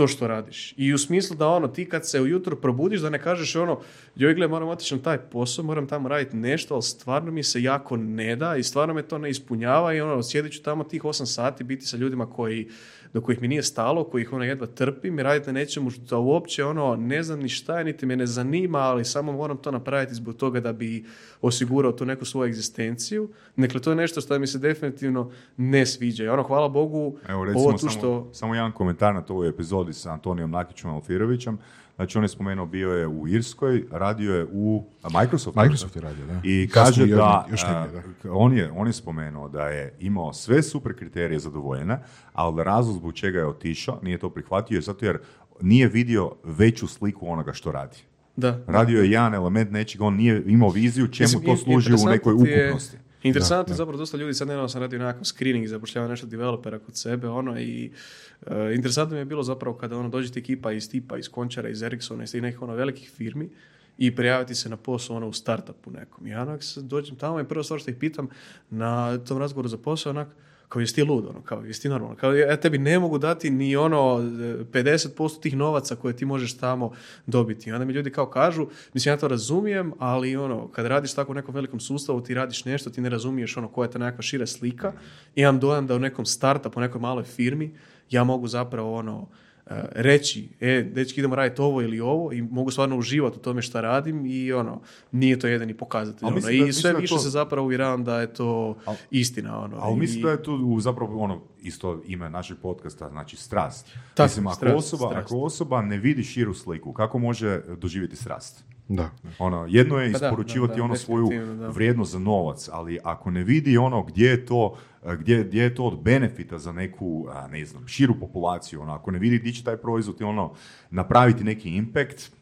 Speaker 3: to što radiš. I u smislu da ono, ti kad se ujutro probudiš, da ne kažeš ono, joj gle, moram otići na taj posao, moram tamo raditi nešto, ali stvarno mi se jako ne da i stvarno me to ne ispunjava i ono, sjedit ću tamo tih 8 sati, biti sa ljudima koji do kojih mi nije stalo, kojih ono jedva trpim i raditi na nečemu što uopće ono ne znam ni šta je, niti me ne zanima, ali samo moram to napraviti zbog toga da bi osigurao tu neku svoju egzistenciju. Dakle, to je nešto što mi se definitivno ne sviđa. I ono, hvala Bogu,
Speaker 4: Evo, recimo,
Speaker 3: ovo tu
Speaker 4: samo,
Speaker 3: što...
Speaker 4: samo jedan komentar na toj epizodi sa Antonijom Nakićem Alfirovićem. Znači, on je spomenuo, bio je u Irskoj, radio je u a, Microsoftu.
Speaker 2: Microsoft je radio, da.
Speaker 4: I kaže da,
Speaker 2: još negdje, da.
Speaker 4: on, je, on je spomenuo da je imao sve super kriterije zadovoljene, ali razlog zbog čega je otišao, nije to prihvatio, je zato jer nije vidio veću sliku onoga što radi.
Speaker 3: Da.
Speaker 4: Radio je jedan element nečega, on nije imao viziju čemu
Speaker 3: Mislim,
Speaker 4: to služi u nekoj
Speaker 3: je-
Speaker 4: ukupnosti.
Speaker 3: Interesantno je zapravo dosta ljudi, sad nedavno sam radio nekakav screening, zapošljava nešto developera kod sebe, ono, i e, interesantno mi je bilo zapravo kada ono, dođe ti ekipa iz tipa, iz Končara, iz Ericssona, iz tih nekih ono, velikih firmi i prijaviti se na posao ono, u startupu nekom. I ja onak dođem tamo i prva stvar što ih pitam na tom razgovoru za posao, onak, kao jesi ti lud, ono, kao jesi ti normalno, kao ja tebi ne mogu dati ni ono e, 50% tih novaca koje ti možeš tamo dobiti. I onda mi ljudi kao kažu, mislim ja to razumijem, ali ono, kad radiš tako u nekom velikom sustavu, ti radiš nešto, ti ne razumiješ ono koja je ta nekakva šira slika. Imam dojam da u nekom startupu, u nekoj maloj firmi, ja mogu zapravo ono, e, reći, e, dečki idemo raditi ovo ili ovo i mogu stvarno uživati u tome što radim i ono, nije to jedini pokazatelj. Ono. I
Speaker 4: da- mislim
Speaker 3: sve više
Speaker 4: to-
Speaker 3: se zapravo uvjeravam da je to istina. Ono.
Speaker 4: Ali
Speaker 3: I-
Speaker 4: mislim da je tu zapravo ono isto ime našeg podcasta, znači strast.
Speaker 3: Tako,
Speaker 4: mislim, ako,
Speaker 3: strast,
Speaker 4: osoba,
Speaker 3: strast.
Speaker 4: ako osoba ne vidi širu sliku, kako može doživjeti strast?
Speaker 2: Da.
Speaker 4: Ono, jedno je
Speaker 3: Pa da,
Speaker 4: isporučivati
Speaker 3: da, da,
Speaker 4: ono svoju vrijednost za novac, ali ako ne vidi ono gdje je to, a, gdje, gdje je to od benefita za neku, a, ne znam, širu populaciju, ono, ako ne vidi gdje će taj proizvod ono, napraviti neki impact,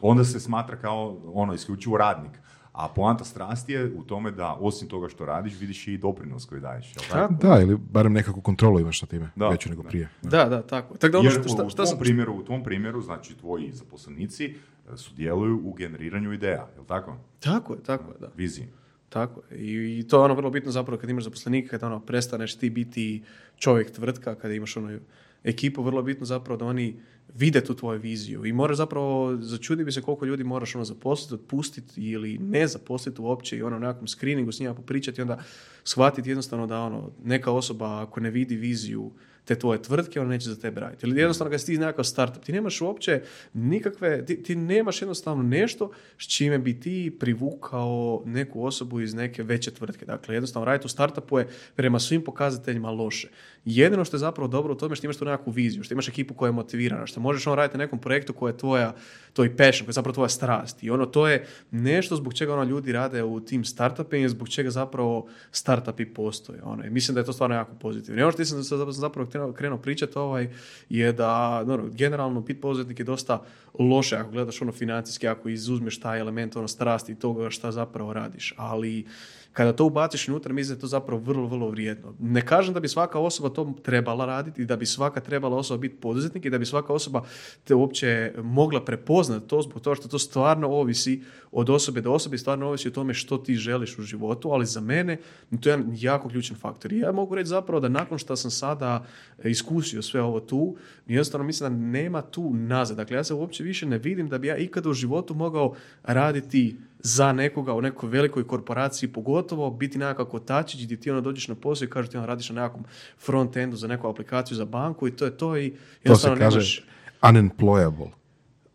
Speaker 4: onda se smatra kao ono isključivo radnik. A poanta strasti je u tome da osim toga što radiš, vidiš i doprinos koji daješ. Jel tako?
Speaker 2: Da, ili barem nekakvu kontrolu imaš na time,
Speaker 4: Da,
Speaker 2: veću nego
Speaker 4: da.
Speaker 2: prije.
Speaker 3: Da, da, tako. Tako da ono
Speaker 4: Jer
Speaker 3: što,
Speaker 4: u-
Speaker 3: šta,
Speaker 4: u,
Speaker 3: šta
Speaker 4: tvom
Speaker 3: sam...
Speaker 4: primjeru, u tvom primjeru, znači tvoji zaposlenici sudjeluju u generiranju ideja, jel tako?
Speaker 3: Tako je, tako je, da.
Speaker 4: Viziji.
Speaker 3: Tako je. I, I to je ono vrlo bitno zapravo kad imaš zaposlenika, kad ono prestaneš ti biti čovjek tvrtka, kada imaš ono ekipu, vrlo bitno zapravo da oni vide tu tvoju viziju i moraš zapravo, začudi bi se koliko ljudi moraš ono zaposliti, otpustiti ili ne zaposliti uopće i ono nekakvom screeningu s njima popričati i onda shvatiti jednostavno da ono neka osoba ako ne vidi viziju te tvoje tvrtke, ona neće za tebe raditi. Ili jednostavno kad si ti nekakav startup, ti nemaš uopće nikakve, ti, ti nemaš jednostavno nešto s čime bi ti privukao neku osobu iz neke veće tvrtke. Dakle, jednostavno raditi u startupu je prema svim pokazateljima loše. Jedino što je zapravo dobro u tome što imaš tu nekakvu viziju, što imaš ekipu koja je motivirana, što možeš on raditi na nekom projektu koja je tvoja, to je passion, koja je zapravo tvoja strast. I ono, to je nešto zbog čega ono ljudi rade u tim startupima i zbog čega zapravo startupi postoje. Ono, mislim da je to stvarno jako pozitivno. I ono što sam zapravo krenuo, krenuo pričati ovaj, je da ono, generalno bit poduzetnik je dosta loše ako gledaš ono financijski, ako izuzmeš taj element ono strasti i toga šta zapravo radiš. Ali kada to ubaciš unutra, mislim da je to zapravo vrlo, vrlo vrijedno. Ne kažem da bi svaka osoba to trebala raditi i da bi svaka trebala osoba biti poduzetnik i da bi svaka osoba te uopće mogla prepoznati to zbog toga što to stvarno ovisi od osobe do osobe i stvarno ovisi o tome što ti želiš u životu, ali za mene to je jedan jako ključan faktor. I ja mogu reći zapravo da nakon što sam sada iskusio sve ovo tu, jednostavno mislim da nema tu nazad. Dakle, ja se uopće više ne vidim da bi ja ikada u životu mogao raditi za nekoga u nekoj velikoj korporaciji, pogotovo biti nekakav kotačić gdje ti ono dođeš na posao i kažeš ti ono radiš na nekakvom front-endu za neku aplikaciju za banku i to je to i
Speaker 2: To se
Speaker 3: jednostavno
Speaker 2: kaže
Speaker 3: nemaš...
Speaker 2: unemployable.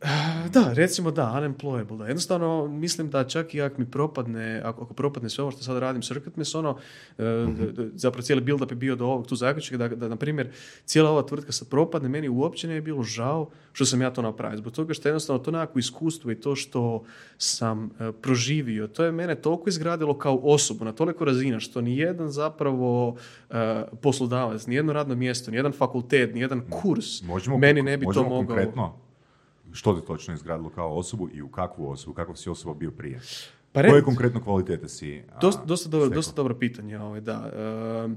Speaker 3: Da, recimo da, unemployable. Da. Jednostavno, mislim da čak i ako mi propadne, ako, ako propadne sve ovo što sad radim s Rkatmes, ono, d- zapravo cijeli build-up je bio do ovog tu zaključka da, da, na primjer, cijela ova tvrtka sad propadne, meni uopće ne je bilo žao što sam ja to napravio. Zbog toga što jednostavno to nekako iskustvo i to što sam e, proživio, to je mene toliko izgradilo kao osobu na toliko razina što ni jedan zapravo e, poslodavac, ni jedno radno mjesto, ni jedan fakultet, ni jedan kurs
Speaker 4: Možemo,
Speaker 3: meni ne bi to mogao...
Speaker 4: konkretno, što te točno izgradilo kao osobu i u kakvu osobu, kakva si osoba bio prije?
Speaker 3: Pa
Speaker 4: Koje
Speaker 3: re-
Speaker 4: konkretno kvalitete si a,
Speaker 3: Dosta, dosta, dobro, dosta dobro pitanje, ovaj, da. Ehm,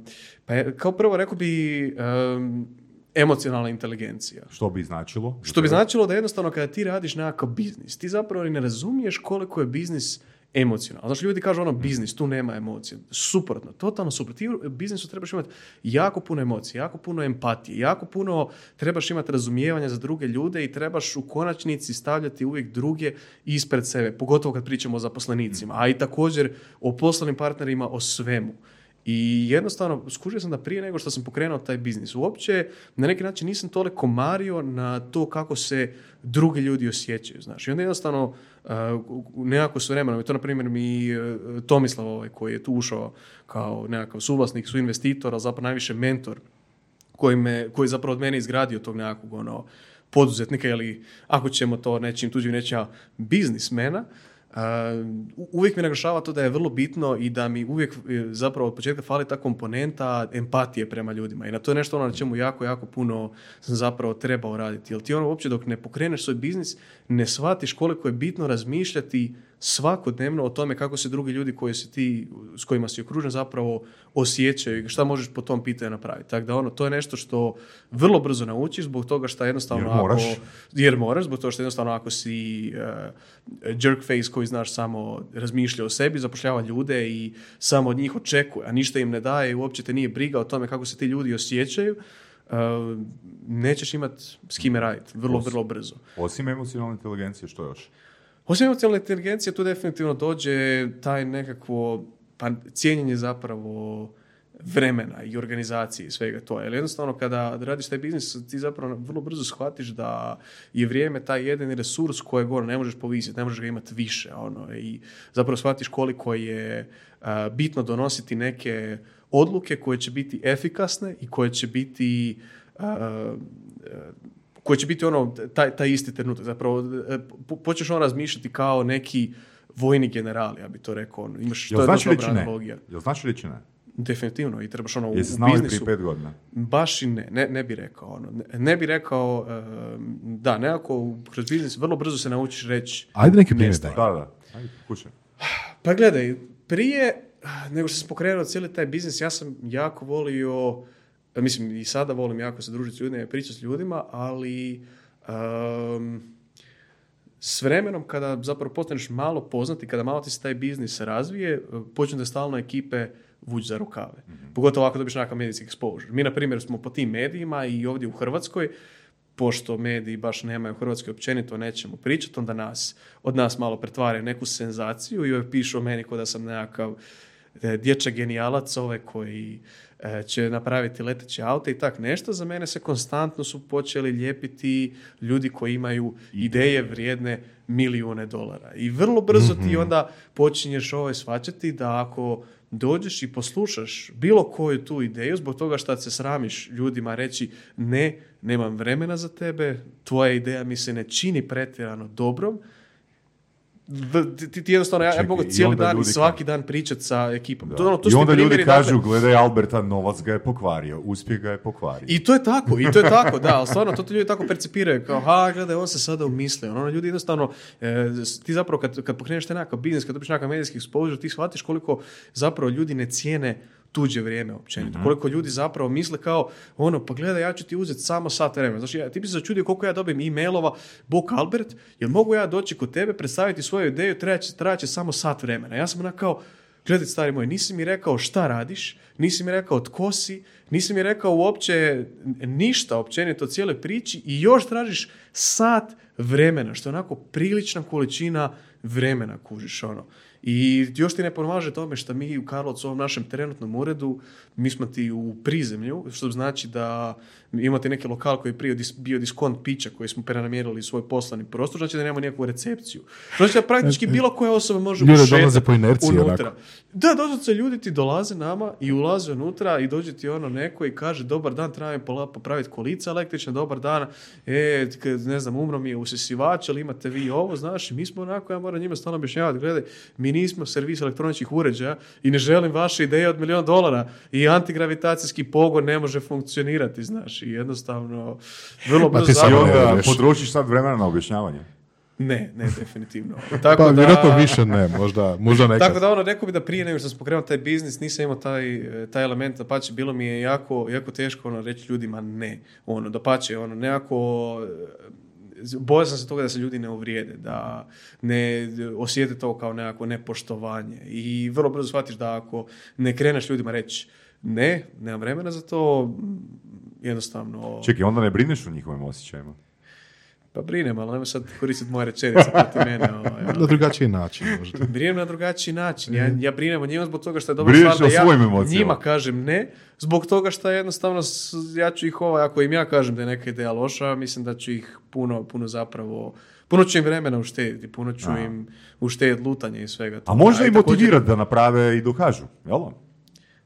Speaker 3: pa je- kao prvo rekao bi em, emocionalna inteligencija.
Speaker 4: Što bi značilo?
Speaker 3: Što bi značilo da jednostavno kada ti radiš nekakav biznis, ti zapravo ne razumiješ koliko je biznis emocionalan. Znači ljudi kažu ono biznis, tu nema emocije. Suprotno, totalno suprotno. Ti u biznisu trebaš imati jako puno emocije, jako puno empatije, jako puno trebaš imati razumijevanja za druge ljude i trebaš u konačnici stavljati uvijek druge ispred sebe, pogotovo kad pričamo o zaposlenicima, a i također o poslovnim partnerima, o svemu. I jednostavno, skužio sam da prije nego što sam pokrenuo taj biznis, uopće na neki način nisam toliko mario na to kako se drugi ljudi osjećaju, znaš. I onda jednostavno, uh, nekako s vremenom, to na primjer mi uh, Tomislav ovaj, koji je tu ušao kao nekakav suvlasnik, su investitor, ali zapravo najviše mentor, koji, me, koji zapravo od mene izgradio tog nekakvog ono, poduzetnika ili ako ćemo to nečim tuđim reći ja, biznismena, uvijek mi naglašava to da je vrlo bitno i da mi uvijek e, zapravo od početka fali ta komponenta empatije prema ljudima i na to je nešto ono na čemu jako, jako puno sam zapravo trebao raditi. Jer ti ono uopće dok ne pokreneš svoj biznis ne shvatiš koliko je bitno razmišljati svakodnevno o tome kako se drugi ljudi koji si ti, s kojima si okružen zapravo osjećaju i šta možeš po tom pitanju napraviti. Tako da ono, to je nešto što vrlo brzo naučiš zbog toga što jednostavno
Speaker 4: Jer moraš.
Speaker 3: ako jer moraš, zbog toga što jednostavno ako si uh, jerk face koji znaš samo razmišlja o sebi, zapošljava ljude i samo od njih očekuje, a ništa im ne daje i uopće te nije briga o tome kako se ti ljudi osjećaju, uh, nećeš imati s kime raditi, vrlo,
Speaker 4: Osim-
Speaker 3: vrlo brzo.
Speaker 4: Osim emocionalne inteligencije, što još?
Speaker 3: Osim emocionalne inteligencije, tu definitivno dođe taj nekakvo pa, cijenjenje zapravo vremena i organizacije i svega to. Jer jednostavno kada radiš taj biznis, ti zapravo vrlo brzo shvatiš da je vrijeme taj jedini resurs kojeg ono, ne možeš povisiti, ne možeš ga imati više. Ono, I zapravo shvatiš koliko je a, bitno donositi neke odluke koje će biti efikasne i koje će biti a, a, koji će biti ono, taj, taj isti trenutak. Zapravo, e, po- počneš on razmišljati kao neki vojni general, ja bi to rekao. Ono, imaš,
Speaker 4: Jel
Speaker 3: to je
Speaker 4: znači
Speaker 3: dosta
Speaker 4: reći
Speaker 3: dobra
Speaker 4: ne?
Speaker 3: analogija.
Speaker 4: Jel znači reći ne?
Speaker 3: Definitivno, i trebaš ono u,
Speaker 4: Jesi
Speaker 3: u
Speaker 4: znao
Speaker 3: biznisu.
Speaker 4: prije pet godina?
Speaker 3: Baš i ne, ne, ne bi rekao. Ono. Ne, ne bi rekao, e, da, nekako kroz biznis vrlo brzo se naučiš reći
Speaker 2: Ajde neki
Speaker 3: ne
Speaker 2: primjer.
Speaker 4: Da, da. Ajde, pokušaj.
Speaker 3: Pa gledaj, prije nego što sam pokrenuo cijeli taj biznis, ja sam jako volio, mislim i sada volim jako se družiti s ljudima i pričati s ljudima, ali um, s vremenom kada zapravo postaneš malo poznati, kada malo ti se taj biznis razvije, e, počnu da stalno ekipe vući za rukave. Pogotovo ako dobiš nekakav medijski exposure. Mi, na primjer, smo po tim medijima i ovdje u Hrvatskoj, pošto mediji baš nemaju u Hrvatskoj općenito o nečemu pričati, onda nas, od nas malo pretvaraju neku senzaciju i uvijek pišu o meni kao da sam nekakav e, dječak genijalac ovaj koji e, će napraviti leteće aute i tak nešto. Za mene se konstantno su počeli lijepiti ljudi koji imaju ideje vrijedne milijune dolara. I vrlo brzo ti onda počinješ ovaj shvaćati da ako dođeš i poslušaš bilo koju tu ideju zbog toga što se sramiš ljudima reći ne, nemam vremena za tebe, tvoja ideja mi se ne čini pretjerano dobrom, ti, ti- jednostavno, ja, ja mogu cijeli dan i svaki dan pričati sa ekipom.
Speaker 4: Da.
Speaker 3: To, ono, to
Speaker 4: I onda ljudi
Speaker 3: primjeri,
Speaker 4: kažu,
Speaker 3: dakle,
Speaker 4: gledaj Alberta, novac ga je pokvario, uspjeh ga je pokvario.
Speaker 3: i to je tako, i to je tako, da, ali stvarno to ti ljudi tako percipiraju, kao, ha, gledaj, on se sada umislio. Ono, ljudi jednostavno, e, ti zapravo kad, kad pokreneš taj nekakav biznis, kad dobiš nekakav medijski exposure, ti shvatiš koliko zapravo ljudi ne cijene tuđe vrijeme općenito. Koliko ljudi zapravo misle kao, ono, pa gledaj, ja ću ti uzeti samo sat vremena. Znači, ja, ti bi se začudio koliko ja dobijem e-mailova, Bok Albert, jel mogu ja doći kod tebe, predstaviti svoju ideju, trebat trajaće samo sat vremena. Ja sam onak kao, gledaj, stari moj, nisi mi rekao šta radiš, nisi mi rekao tko si, nisi mi rekao uopće ništa općenito o cijeloj priči i još tražiš sat vremena, što je onako prilična količina vremena kužiš ono. I još ti ne pomaže tome što mi u Karlovcu, u ovom našem trenutnom uredu, mi smo ti u prizemlju, što znači da imate neki lokal koji je prije bio diskont pića koji smo prenamjerili svoj poslani prostor, znači da nemamo nikakvu recepciju. Znači da praktički bilo koja osoba može
Speaker 2: Ljudi dolaze po inerciji,
Speaker 3: unutra.
Speaker 2: onako.
Speaker 3: Da, doslovce ljudi ti dolaze nama i ulaze unutra i dođe ti ono neko i kaže dobar dan, treba mi popraviti kolica električna, dobar dan, e, ne znam, umro mi je usisivač, ali imate vi ovo, znaš, i mi smo onako, ja moram njima stalno objašnjavati, gledaj, mi nismo servis elektroničkih uređaja i ne želim vaše ideje od milijun dolara i antigravitacijski pogon ne može funkcionirati, znaš, i jednostavno vrlo brzo
Speaker 2: ti
Speaker 4: I
Speaker 2: samo
Speaker 3: zapravo-
Speaker 2: ne
Speaker 4: onda potrošiš sad vremena na objašnjavanje.
Speaker 3: Ne, ne, definitivno. Tako
Speaker 2: Pa
Speaker 3: da-
Speaker 2: vjerojatno više ne, možda, možda nekad.
Speaker 3: tako da ono, rekao bi da prije nego što smo pokrenuli taj biznis, nisam imao taj, taj element, da pače, bilo mi je jako, jako teško ono, reći ljudima ne. Ono, da pače, ono, nekako, bojao sam se toga da se ljudi ne uvrijede, da ne osjete to kao nekako nepoštovanje. I vrlo brzo shvatiš da ako ne kreneš ljudima reći ne, nemam vremena za to, jednostavno...
Speaker 4: Čekaj, onda ne brineš o njihovim osjećajima.
Speaker 3: Pa brinem, ali nemoj sad koristiti moje rečenice protiv mene. Ovaj, ono.
Speaker 2: Na drugačiji način možda.
Speaker 3: Brinem na drugačiji način. Ja, ja brinem o njima zbog toga što je dobro stvar da ja njima kažem ne, zbog toga što jednostavno ja ću ih ovaj, ako im ja kažem da je neka ideja loša, mislim da ću ih puno, puno zapravo, puno ću im vremena uštediti, puno ću im uštediti lutanje i svega toga.
Speaker 4: A možda
Speaker 3: i
Speaker 4: motivirati da naprave i dokažu, jel?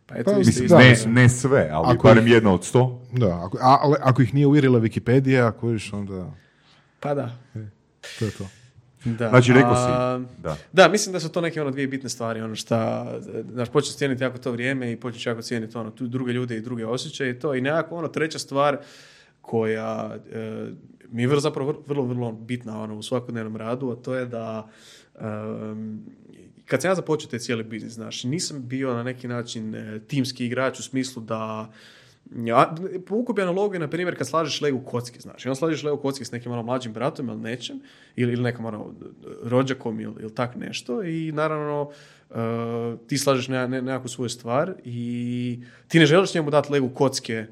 Speaker 3: Pa eto,
Speaker 2: Pa,
Speaker 4: Mislim, ne, ne sve, ali
Speaker 2: Ako
Speaker 4: barem
Speaker 2: ih-
Speaker 4: jedna od sto.
Speaker 2: Da, ako, a, ali ako ih nije uvjerila Wikipedija, ako viš onda,
Speaker 3: Pa da.
Speaker 2: to je to.
Speaker 3: da.
Speaker 4: Znači, rekao
Speaker 3: A,
Speaker 4: si, da.
Speaker 3: Da, mislim da su to neke ono dvije bitne stvari, ono šta, znaš, počneš cijeniti jako to vrijeme i počneš jako cijeniti ono, tu druge ljude i druge osjećaje i to. I nekako ono treća stvar koja e, mi je vrlo, zapravo vrlo, vrlo, bitna ono, u svakodnevnom radu, a to je da em, kad sam ja započeo taj cijeli biznis, znaš, nisam bio na neki način e, timski igrač u smislu da ja, povuku bi analogiju, na primjer, kad slažeš Lego kocki, znaš, i on slažeš Lego kocki s nekim ono mlađim bratom ili nečem, ili, ili nekom ono rođakom ili, ili tak nešto i naravno uh, ti slažeš ne, ne, nekakvu svoju stvar i ti ne želiš njemu dati Lego kocke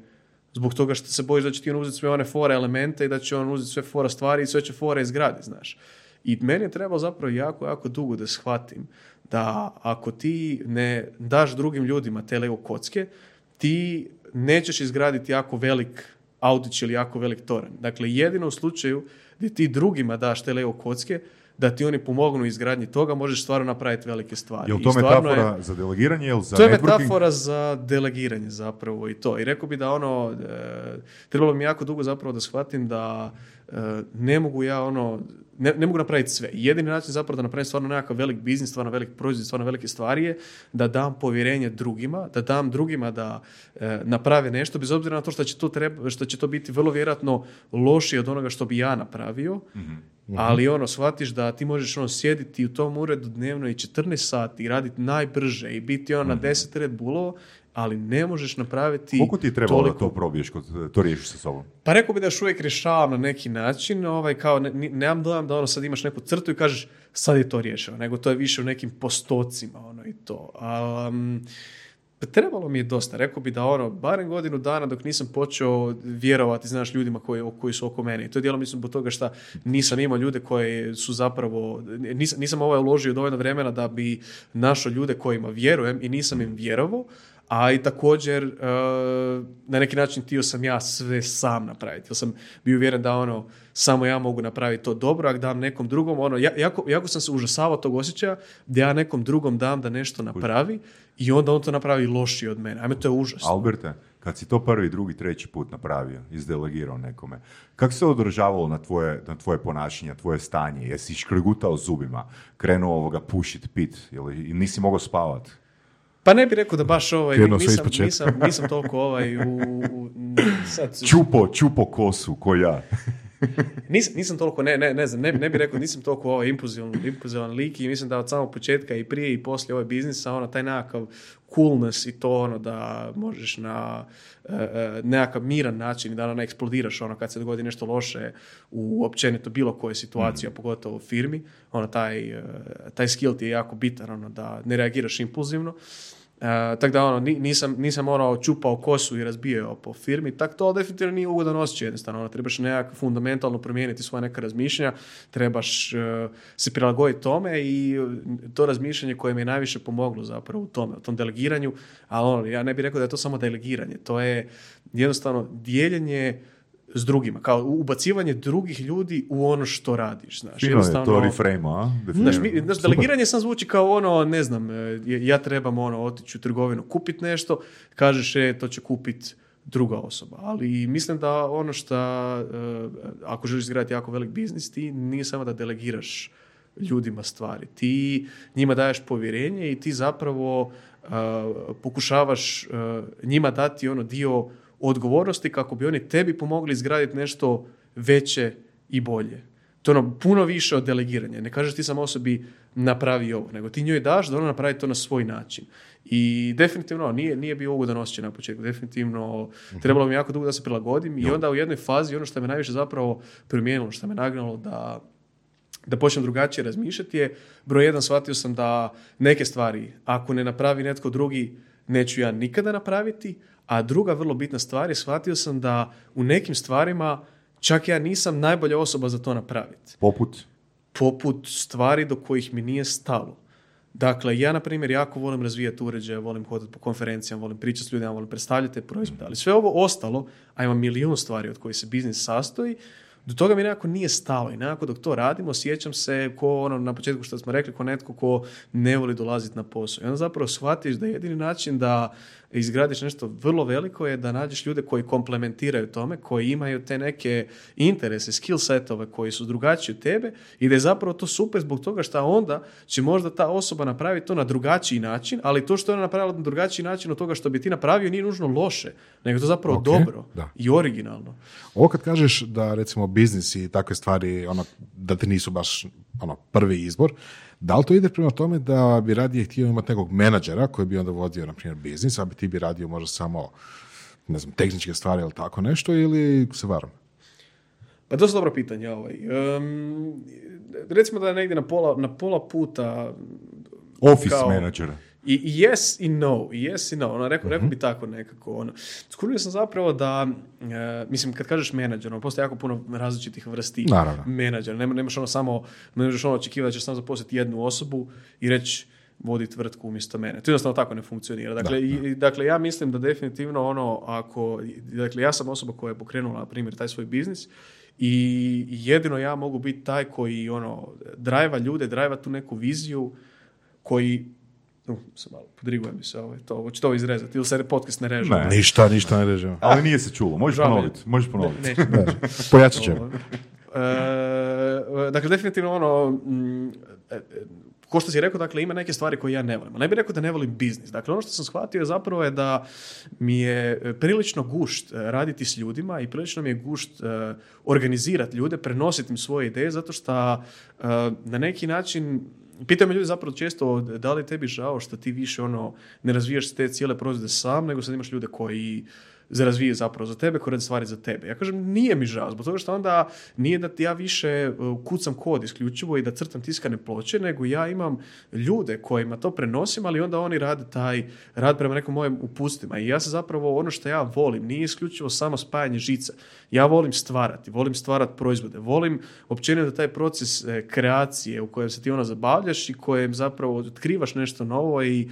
Speaker 3: zbog toga što se bojiš da će ti on uzeti sve one fore elemente i da će on uzeti sve fora stvari i sve će fore izgradi, znaš. I meni je trebalo zapravo jako, jako dugo da shvatim da ako ti ne daš drugim ljudima te Lego kocke, ti nećeš izgraditi jako velik audić ili jako velik toranj. Dakle, jedino u slučaju gdje ti drugima daš te Lego kocke, da ti oni pomognu izgradnji toga, možeš stvarno napraviti velike stvari.
Speaker 4: Je li
Speaker 3: I
Speaker 4: to
Speaker 3: stvarno je-
Speaker 4: metafora za delegiranje ili za
Speaker 3: to je
Speaker 4: networking?
Speaker 3: metafora za delegiranje zapravo i to. I rekao bi da ono, e, trebalo mi jako dugo zapravo da shvatim da ne mogu ja ono, ne, ne mogu napraviti sve. Jedini način zapravo da napravim stvarno nekakav velik biznis, stvarno velik proizvod, stvarno velike stvari je da dam povjerenje drugima, da dam drugima da e, naprave nešto, bez obzira na to što će to, treba, što će to biti vrlo vjerojatno lošije od onoga što bi ja napravio, ali ono, shvatiš da ti možeš ono sjediti u tom uredu dnevno i 14 sati i raditi najbrže i biti ono na 10 Red Bullova, ali ne možeš napraviti
Speaker 4: Koliko ti je trebalo da
Speaker 3: toliko
Speaker 4: to probiješ, kod, to riješiš sa sobom?
Speaker 3: pa rekao bi da još uvijek rješavam na neki način, ovaj, kao ne, nemam dojam da ono sad imaš neku crtu i kažeš sad je to riješeno, nego to je više u nekim postocima ono i to. A, um, trebalo mi je dosta, rekao bi da ono, barem godinu dana dok nisam počeo vjerovati, znaš, ljudima koji, koji su oko mene. I to je dijelom mislim zbog toga što nisam imao ljude koji su zapravo, nisam, nisam ovaj uložio dovoljno vremena da bi našao ljude kojima vjerujem i nisam im vjerovao, a i također e, na neki način htio sam ja sve sam napraviti. Jer sam bio uvjeren da ono, samo ja mogu napraviti to dobro, a dam nekom drugom, ono, ja, jako, jako sam se užasavao tog osjećaja da ja nekom drugom dam da nešto napravi i onda on to napravi lošije od mene. Ajme, to je užasno.
Speaker 4: Alberte, kad si to prvi, drugi, treći put napravio, izdelegirao nekome, kako se odražavalo na tvoje, na tvoje ponašanje, tvoje stanje? Jesi škrgutao zubima, krenuo ovoga pušit, pit, ili nisi mogao spavat?
Speaker 3: Pa ne bih rekao da baš ovaj, nisam, nisam, nisam toliko ovaj, u, u- sad,
Speaker 4: Čupo, čupo kosu, ko ja.
Speaker 3: Nis, nisam toliko, ne, ne, ne znam, ne, ne bih rekao, nisam toliko ovaj impulzivan, impulzivan lik i mislim da od samog početka i prije i poslije ovaj biznisa, ono, taj nekakav coolness i to ono da možeš na e, e, nekakav miran način i da ono ne eksplodiraš ono kad se dogodi nešto loše u općenito bilo kojoj situaciji, a pogotovo u firmi, ono taj, e, taj skill ti je jako bitan, ono da ne reagiraš impulzivno. Tako da ono, ni- nisam, nisam ono čupao kosu i razbijao po firmi, tako to definitivno nije ugodan osjećaj jednostavno. Ono, trebaš nekako fundamentalno promijeniti svoje neka razmišljanja, trebaš e, se prilagoditi tome i e, to razmišljanje koje mi je najviše pomoglo zapravo u tome, u tom delegiranju, ali ono, ja ne bih rekao da je to samo delegiranje, to je jednostavno dijeljenje s drugima, kao ubacivanje drugih ljudi u ono što radiš, znaš.
Speaker 4: Fino je to reframe, a?
Speaker 3: Znaš, mi, znaš, delegiranje sam zvuči kao ono, ne znam, e, ja trebam ono, otići u trgovinu, kupiti nešto, kažeš, e, to će kupiti druga osoba. Ali mislim da ono što, ako želiš izgraditi jako velik biznis, ti nije samo da delegiraš ljudima stvari. Ti njima daješ povjerenje i ti zapravo e, pokušavaš e, njima dati ono dio odgovornosti kako bi oni tebi pomogli izgraditi nešto veće i bolje. To je ono puno više od delegiranja. Ne kažeš ti sam osobi napravi ovo, nego ti njoj daš da ona napravi to na svoj način. I definitivno nije, nije bio ugodan osjećaj na početku. Definitivno trebalo mi jako dugo da se prilagodim i onda u jednoj fazi ono što me najviše zapravo promijenilo, što me nagnalo da da počnem drugačije razmišljati je, broj jedan, shvatio sam da neke stvari, ako ne napravi netko drugi, neću ja nikada napraviti, a druga vrlo bitna stvar je, shvatio sam da u nekim stvarima čak ja nisam najbolja osoba za to napraviti.
Speaker 4: Poput?
Speaker 3: Poput stvari do kojih mi nije stalo. Dakle, ja, na primjer, jako volim razvijati uređaje, volim hodati po konferencijama, volim pričati s ljudima, volim predstavljati te proizvode, ali sve ovo ostalo, a ima milijun stvari od kojih se biznis sastoji, do toga mi nekako nije stalo i nekako dok to radimo osjećam se ko ono na početku što smo rekli, ko netko ko ne voli dolaziti na posao. I onda zapravo shvatiš da jedini način da izgradiš nešto vrlo veliko je da nađeš ljude koji komplementiraju tome, koji imaju te neke interese, skill setove koji su drugačiji od tebe i da je zapravo to super zbog toga što onda će možda ta osoba napraviti to na drugačiji način, ali to što je ona napravila na drugačiji način od toga što bi ti napravio nije nužno loše, nego je to zapravo
Speaker 2: Ok,
Speaker 3: dobro
Speaker 2: da.
Speaker 3: i originalno.
Speaker 2: Ovo kad kažeš da recimo biznis i takve stvari, ono, da ti nisu baš ono, prvi izbor, da li to ide prema tome da bi radije htio imati nekog menadžera koji bi onda vodio, na primjer, biznis, a bi ti bi radio možda samo, ne znam, tehničke stvari ili tako nešto, ili se varam?
Speaker 3: Pa to su dobro pitanje. Ovaj. Em, recimo da je negdje na pola, na pola puta
Speaker 4: Office
Speaker 3: Kao-
Speaker 4: menadžera.
Speaker 3: I, i yes i no, i yes i no. Ono, rekao, rekao bi tako nekako. Ono. Skurio sam zapravo da, e, mislim, kad kažeš menadžer, ono, postoji jako puno različitih vrsti
Speaker 2: Naravno.
Speaker 3: menadžera. Nema, nemaš ono samo, ne možeš ono očekivati da ćeš samo zaposliti jednu osobu i reći vodi tvrtku umjesto mene. To jednostavno tako ne funkcionira. Dakle, i, i- dakle, ja mislim da definitivno ono, ako, dakle, ja sam osoba koja je pokrenula, na primjer, taj svoj biznis i jedino ja mogu biti taj koji, ono, drajva ljude, drajva tu neku viziju koji Uh, sam malo, podriguje mi se ovaj, to, hoće to izrezati ili se podcast ne reže?
Speaker 4: Ne.
Speaker 2: Ništa, ništa ne režemo.
Speaker 4: Ali nije se čulo. Možeš ponoviti. Možeš ponoviti.
Speaker 3: Ne, ne.
Speaker 2: Pojačat ćemo.
Speaker 3: E, dakle, definitivno ono, mm, e, e, ko što si rekao, dakle, ima neke stvari koje ja ne volim. Ne bih rekao da ne volim biznis. Dakle, ono što sam shvatio je zapravo je da mi je prilično gušt raditi s ljudima i prilično mi je gušt organizirati ljude, prenositi im svoje ideje, zato što na neki način Pitaju me ljudi zapravo često da li tebi žao što ti više ono ne razvijaš te cijele proizvode sam, nego sad imaš ljude koji za razvije zapravo za tebe, koji rade stvari za tebe. Ja kažem, nije mi žao, zbog toga što onda nije da ja više uh, kucam kod isključivo i da crtam tiskane ploče, nego ja imam ljude kojima to prenosim, ali onda oni rade taj rad prema nekom mojem upustima. I ja se zapravo, ono što ja volim, nije isključivo samo spajanje žica. Ja volim stvarati, volim stvarati proizvode, volim općenito taj proces e, kreacije u kojem se ti ono zabavljaš i kojem zapravo otkrivaš nešto novo i e,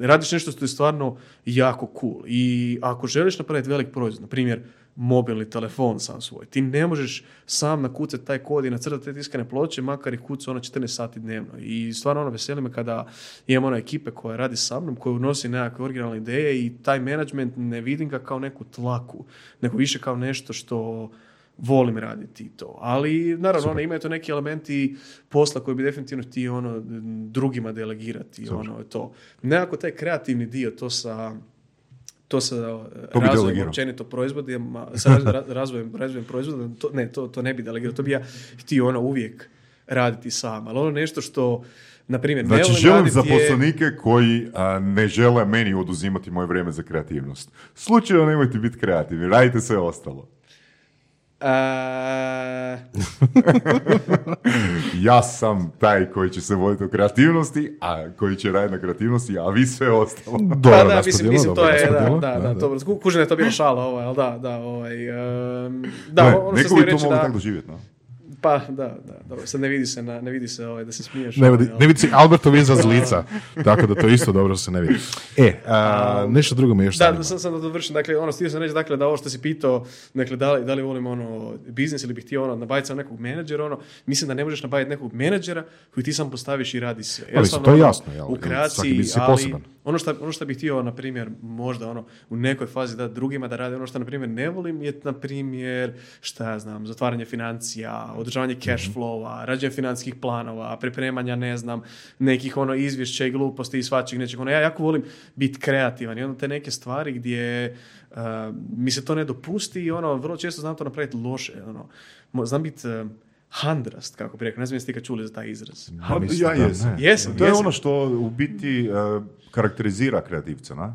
Speaker 3: radiš nešto što je stvarno jako cool. I ako želiš napraviti velik proizvod, na primjer mobilni telefon sam svoj, ti ne možeš sam nakucati taj kod i nacrtati te tiskane ploče, makar ih kuca ono 14 sati dnevno. I stvarno ono veseli me kada imam ono ekipe koja radi sa mnom, koja unosi nekakve originalne ideje i taj management ne vidim ga kao neku tlaku, nego više kao nešto što volim raditi to. Ali, naravno, ono, imaju to neki elementi posla koji bi definitivno ti ono, drugima delegirati. Ono, to. Nekako taj kreativni dio, to sa to sa
Speaker 4: To bi
Speaker 3: razvojem općenito proizvodima, sa raz- ra- razvojem, razvojem proizvoda, to, ne, to, to ne bi delegirao, to bi ja htio ono uvijek raditi sam, ali ono nešto što, na primjer, ne
Speaker 4: Znači,
Speaker 3: volim
Speaker 4: želim
Speaker 3: raditi je-
Speaker 4: zaposlenike koji a, ne žele meni oduzimati moje vrijeme za kreativnost. Slučajno nemojte biti kreativni, radite sve ostalo.
Speaker 3: E,
Speaker 4: Ja sam taj koji će se voditi o kreativnosti, a koji će raditi na kreativnosti, a vi sve ostalo.
Speaker 2: Dobro
Speaker 3: pa da, mislim, mislim, to je, da, da, da, to, ku- kužim da je to bilo šala, ovaj, ali da, da, ovaj, em, da,
Speaker 4: Ne,
Speaker 3: ono što
Speaker 4: neko
Speaker 3: sam
Speaker 4: bi to
Speaker 3: da,
Speaker 4: tako doživjeti, no?
Speaker 3: Pa, da, da, dobro, sad ne vidi se, na, ne vidi se, ovaj, da se smiješ.
Speaker 2: Ne,
Speaker 3: ovaj,
Speaker 2: vidi,
Speaker 3: ali-
Speaker 2: ne vidi se Albertov izraz lica, tako da to isto dobro se ne vidi. E, a, nešto drugo me još
Speaker 3: Da, sam, sam da dovršim. Dakle, ono, htio sam reći, dakle, da ovo što si pitao, dakle, da li, da li volim ono, biznis ili bih htio ono, nabaviti sam nekog menadžera, ono, mislim da ne možeš nabaviti nekog menadžera koji ti sam postaviš i radi sve.
Speaker 2: Pa mislim, to je
Speaker 3: ono,
Speaker 2: jasno, jel?
Speaker 3: U kreaciji, ali ono što, ono što bih htio, na primjer, možda ono, u nekoj fazi da drugima da rade ono što, na primjer, ne volim je, na primjer, šta ja znam, zatvaranje financija, održavanje cash
Speaker 2: Mhm.
Speaker 3: flowa, rađenje financijskih planova, pripremanja, ne znam, nekih ono izvješća i gluposti i svačeg nečeg. Ono, ja jako volim biti kreativan i onda te neke stvari gdje uh, mi se to ne dopusti i ono, vrlo često znam to napraviti loše. Ono, znam biti uh, handrast, kako bi rekao. Ne znam jeste ikad čuli za taj izraz.
Speaker 4: Pa,
Speaker 2: mislim
Speaker 4: ja jesam.
Speaker 2: ne.
Speaker 3: Jesam,
Speaker 4: To je
Speaker 3: jesam.
Speaker 4: ono što u biti eh, karakterizira kreativca, na?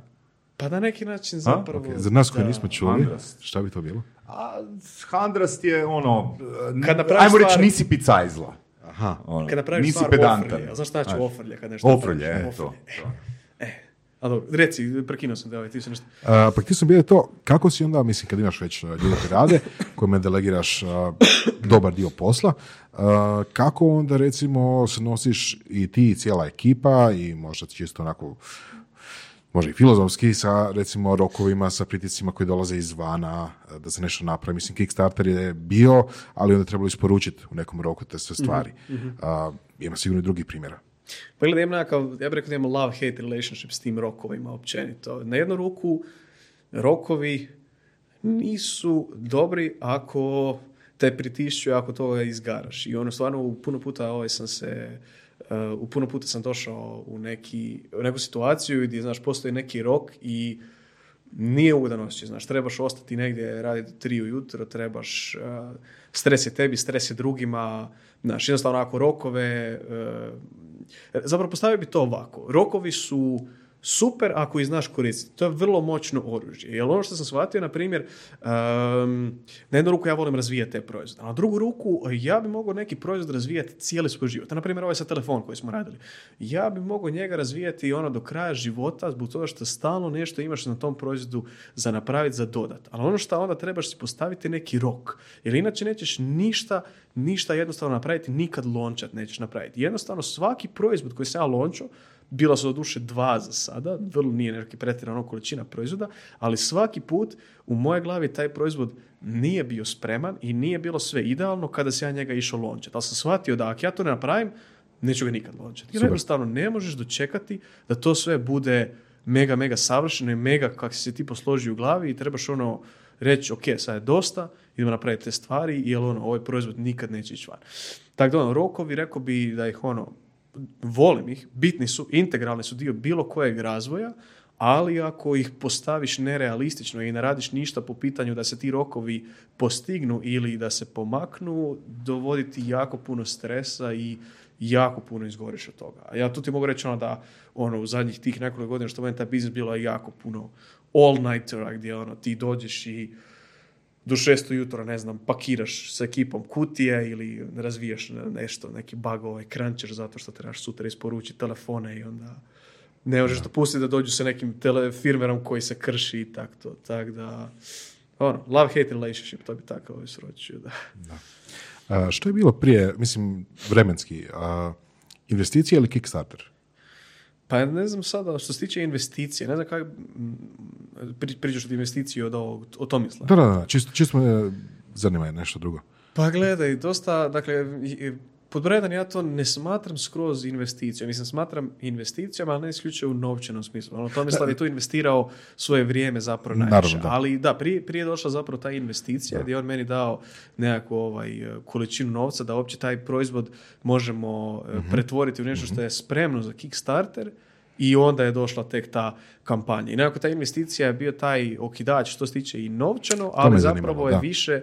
Speaker 3: Pa na neki način zapravo...
Speaker 2: Ok, Za nas koji
Speaker 3: da.
Speaker 2: nismo čuli,
Speaker 4: Handrast.
Speaker 2: šta bi to bilo?
Speaker 4: A handrast je ono,
Speaker 3: Kad napraviš
Speaker 4: ajmo reći
Speaker 3: stvar-
Speaker 4: nisi picajzla.
Speaker 2: Aha.
Speaker 4: Ono,
Speaker 3: Kad napraviš
Speaker 4: nisi
Speaker 3: stvar
Speaker 4: pedantan.
Speaker 3: ofrlje. a Znaš šta
Speaker 4: Znaš.
Speaker 3: ofrlje? Kad nešto
Speaker 4: Ofrlje,
Speaker 3: napraviš?
Speaker 4: e, to.
Speaker 3: Ofrlje. A dobro, reci, prekinuo sam te, ovaj, ti se nešto...
Speaker 2: A, pa htio sam bio to, kako si onda, mislim, kad imaš već a, ljude koji rade, kojima delegiraš a, dobar dio posla, a, kako onda, recimo, se nosiš i ti i cijela ekipa i možda čisto onako, možda i filozofski sa, recimo, rokovima, sa pritiscima koji dolaze izvana, a, da se nešto napravi. Mislim, Kickstarter je bio, ali onda je trebalo isporučiti u nekom roku te sve stvari. A, ima sigurno i drugih primjera.
Speaker 3: Pa gledaj, imam nekakav, ja bih rekao da imamo love-hate relationship s tim rokovima općenito. Na jednu ruku, rokovi nisu dobri ako te pritišću, ako toga izgaraš. I ono, stvarno, u puno puta ovaj sam se, uh, u puno puta sam došao u, neki, u neku situaciju gdje, znaš, postoji neki rok i nije ugodan osjećaj, znaš, trebaš ostati negdje raditi do tri ujutro, trebaš, uh, stres je tebi, stres je drugima, znaš, jednostavno ako rokove, uh, zapravo postavio bi to ovako, rokovi su super ako ih znaš koristiti, to je vrlo moćno oružje, jer ono što sam shvatio, na primjer, um, na jednu ruku ja volim razvijati te proizvode, a na drugu ruku ja bi mogao neki proizvod razvijati cijeli svoj život, na primjer ovaj sa telefon koji smo radili, ja bi mogao njega razvijati ono do kraja života zbog toga što stalno nešto imaš na tom proizvodu za napraviti, za dodat. Ali ono što onda trebaš si postaviti neki rok. Jer inače nećeš ništa, ništa jednostavno napraviti, nikad lončat nećeš napraviti. Jednostavno svaki proizvod koji sam ja lončao, bila su do duše dva za sada, vrlo nije neki pretjerano količina proizvoda, ali svaki put u moje glavi taj proizvod nije bio spreman i nije bilo sve idealno kada se ja njega išao lončati. Ali sam shvatio da ako ja to ne napravim, neću ga nikad lončati. Jer jednostavno ne možeš dočekati da to sve bude mega, mega savršeno i mega kako si se ti posloži u glavi i trebaš ono reći, ok, sad je dosta, idemo napraviti te stvari, jer ono, ovaj proizvod nikad neće ići van. Tako da ono, rokovi, rekao bi da ih ono, volim ih, bitni su, integralni su dio bilo kojeg razvoja, ali ako ih postaviš nerealistično i ne radiš ništa po pitanju da se ti rokovi postignu ili da se pomaknu, dovoditi jako puno stresa i jako puno izgoriš od toga. A ja tu ti mogu reći ono da ono, u zadnjih tih nekoliko godina što meni taj biznis bilo jako puno all-nightera gdje ono, ti dođeš i do šesto jutro, ne znam, pakiraš s ekipom kutije ili razvijaš ne- nešto, neki bug ovaj cruncher zato što trebaš sutra isporučiti telefone i onda ne možeš dopustiti da dođu sa nekim tele, firmerom koji se krši i tak to. Tak da, ono, love-hate relationship, to bi tako ovaj sročio, da.
Speaker 2: A, što je bilo prije, mislim, vremenski, a, investicija ili Kickstarter?
Speaker 3: Pa ne znam sada, što se tiče investicije, ne znam kako, pri, pričaš od investicije od ovog, od Tomisla.
Speaker 2: Da, da, da, čisto, čisto me zanima je nešto drugo.
Speaker 3: Pa gledaj, dosta, dakle, pod broj jedan ja to ne smatram skroz investicijom. Mislim, smatram investicijom, ali ne isključivo u novčanom smislu. Ono, Tomislav je tu investirao svoje vrijeme zapravo najviše.
Speaker 2: Naravno, da.
Speaker 3: Ali da, prije, prije je došla zapravo ta investicija gdje je on meni dao nekakvu ovaj, količinu novca da uopće taj proizvod možemo
Speaker 2: Mhm.
Speaker 3: pretvoriti u nešto što je spremno za Kickstarter i onda je došla tek ta kampanja. I nekako ta investicija je bio taj okidač što se tiče i novčano, ali zapravo je
Speaker 2: da.
Speaker 3: više,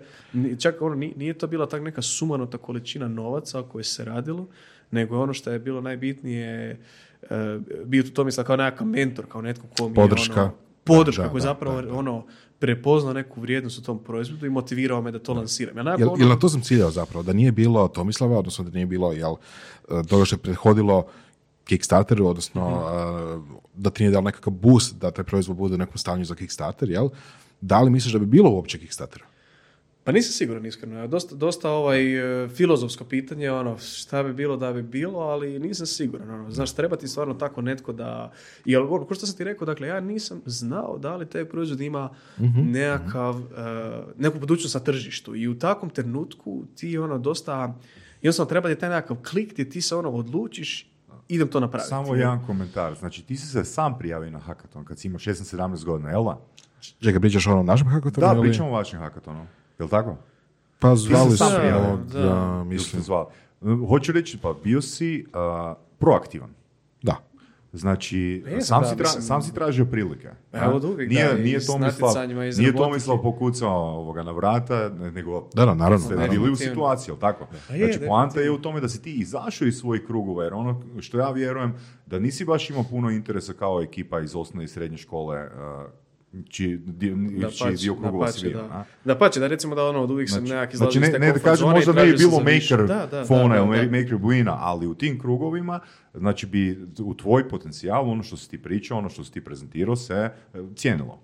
Speaker 3: čak ono, ni- nije to bila tak neka sumanuta količina novaca o kojoj se radilo, nego ono što je bilo najbitnije, e, bio tu Tomislav kao nekakav mentor, kao netko ko mi je
Speaker 2: Podrška.
Speaker 3: ono, podrška
Speaker 2: Da,
Speaker 3: koji
Speaker 2: da,
Speaker 3: zapravo
Speaker 2: da, da.
Speaker 3: ono prepoznao neku vrijednost u tom proizvodu i motivirao me da to lansiram. Nekako
Speaker 2: Jel,
Speaker 3: ono-
Speaker 2: jel na to sam ciljao zapravo, da nije bilo Tomislava, odnosno da nije bilo jel, e, toga što je prethodilo Kickstarteru, odnosno
Speaker 3: Mhm.
Speaker 2: e, da ti nije dao nekakav boost da taj proizvod bude u nekom stanju za Kickstarter, jel? Da li misliš da bi bilo uopće Kickstartera?
Speaker 3: Pa nisam siguran iskreno. Dosta, dosta ovaj e, filozofsko pitanje, ono, šta bi bilo da bi bilo, ali nisam siguran. Ono. Znaš, treba ti stvarno tako netko da... Jel, ono, ko što sam ti rekao, dakle, ja nisam znao da li taj proizvod ima nekakav, e, neku budućnost na tržištu. I u takvom trenutku ti ono dosta... Jednostavno treba ti taj nekakav klik gdje ti se ono odlučiš idem to napraviti.
Speaker 4: Samo jedan komentar. Znači, ti si se sam prijavio na hackathon kad si imao 16-17 godina, jel da?
Speaker 2: Čekaj, pričaš o onom našem hackathonu?
Speaker 4: Da,
Speaker 2: ili-
Speaker 4: pričamo o vašem hackathonu. Jel tako?
Speaker 2: Pa zvali
Speaker 4: sam
Speaker 2: smo
Speaker 3: Da,
Speaker 2: da,
Speaker 4: Mislim. Zvali. Hoću reći, pa bio si a, proaktivan. Znači,
Speaker 3: jesam,
Speaker 4: sam,
Speaker 3: da,
Speaker 4: si tra-
Speaker 3: mislim-
Speaker 4: sam si tražio prilike.
Speaker 3: Pa evo uvijek,
Speaker 4: nije,
Speaker 3: da, i
Speaker 4: nije
Speaker 3: s
Speaker 4: Tomislav, nije. Tomislav pokucao ovoga na vrata, ne- nego
Speaker 2: Da, da, naravno,
Speaker 4: ste
Speaker 2: naravno.
Speaker 4: bili u situaciji, jel tako?
Speaker 3: Pa je,
Speaker 4: znači, poanta je u tome da si ti izašao iz svojih krugova, jer ono što ja vjerujem, da nisi baš imao puno interesa kao ekipa iz osnovne i srednje škole, uh, čiji, di, čiji dio krugova si bio.
Speaker 3: da. Da pače, da recimo da ono od uvijek sam
Speaker 4: Znači,
Speaker 3: nekak izlazio
Speaker 4: znači
Speaker 3: iz
Speaker 4: ne,
Speaker 3: te
Speaker 4: ne da kažem, možda ne bi
Speaker 3: tražio
Speaker 4: bilo maker
Speaker 3: Da, da,
Speaker 4: fona
Speaker 3: da,
Speaker 4: ili
Speaker 3: da, da.
Speaker 4: maker buina, ali u tim krugovima, znači bi u tvoj potencijal, ono što si ti pričao, ono što si ti prezentirao, se e, cijenilo.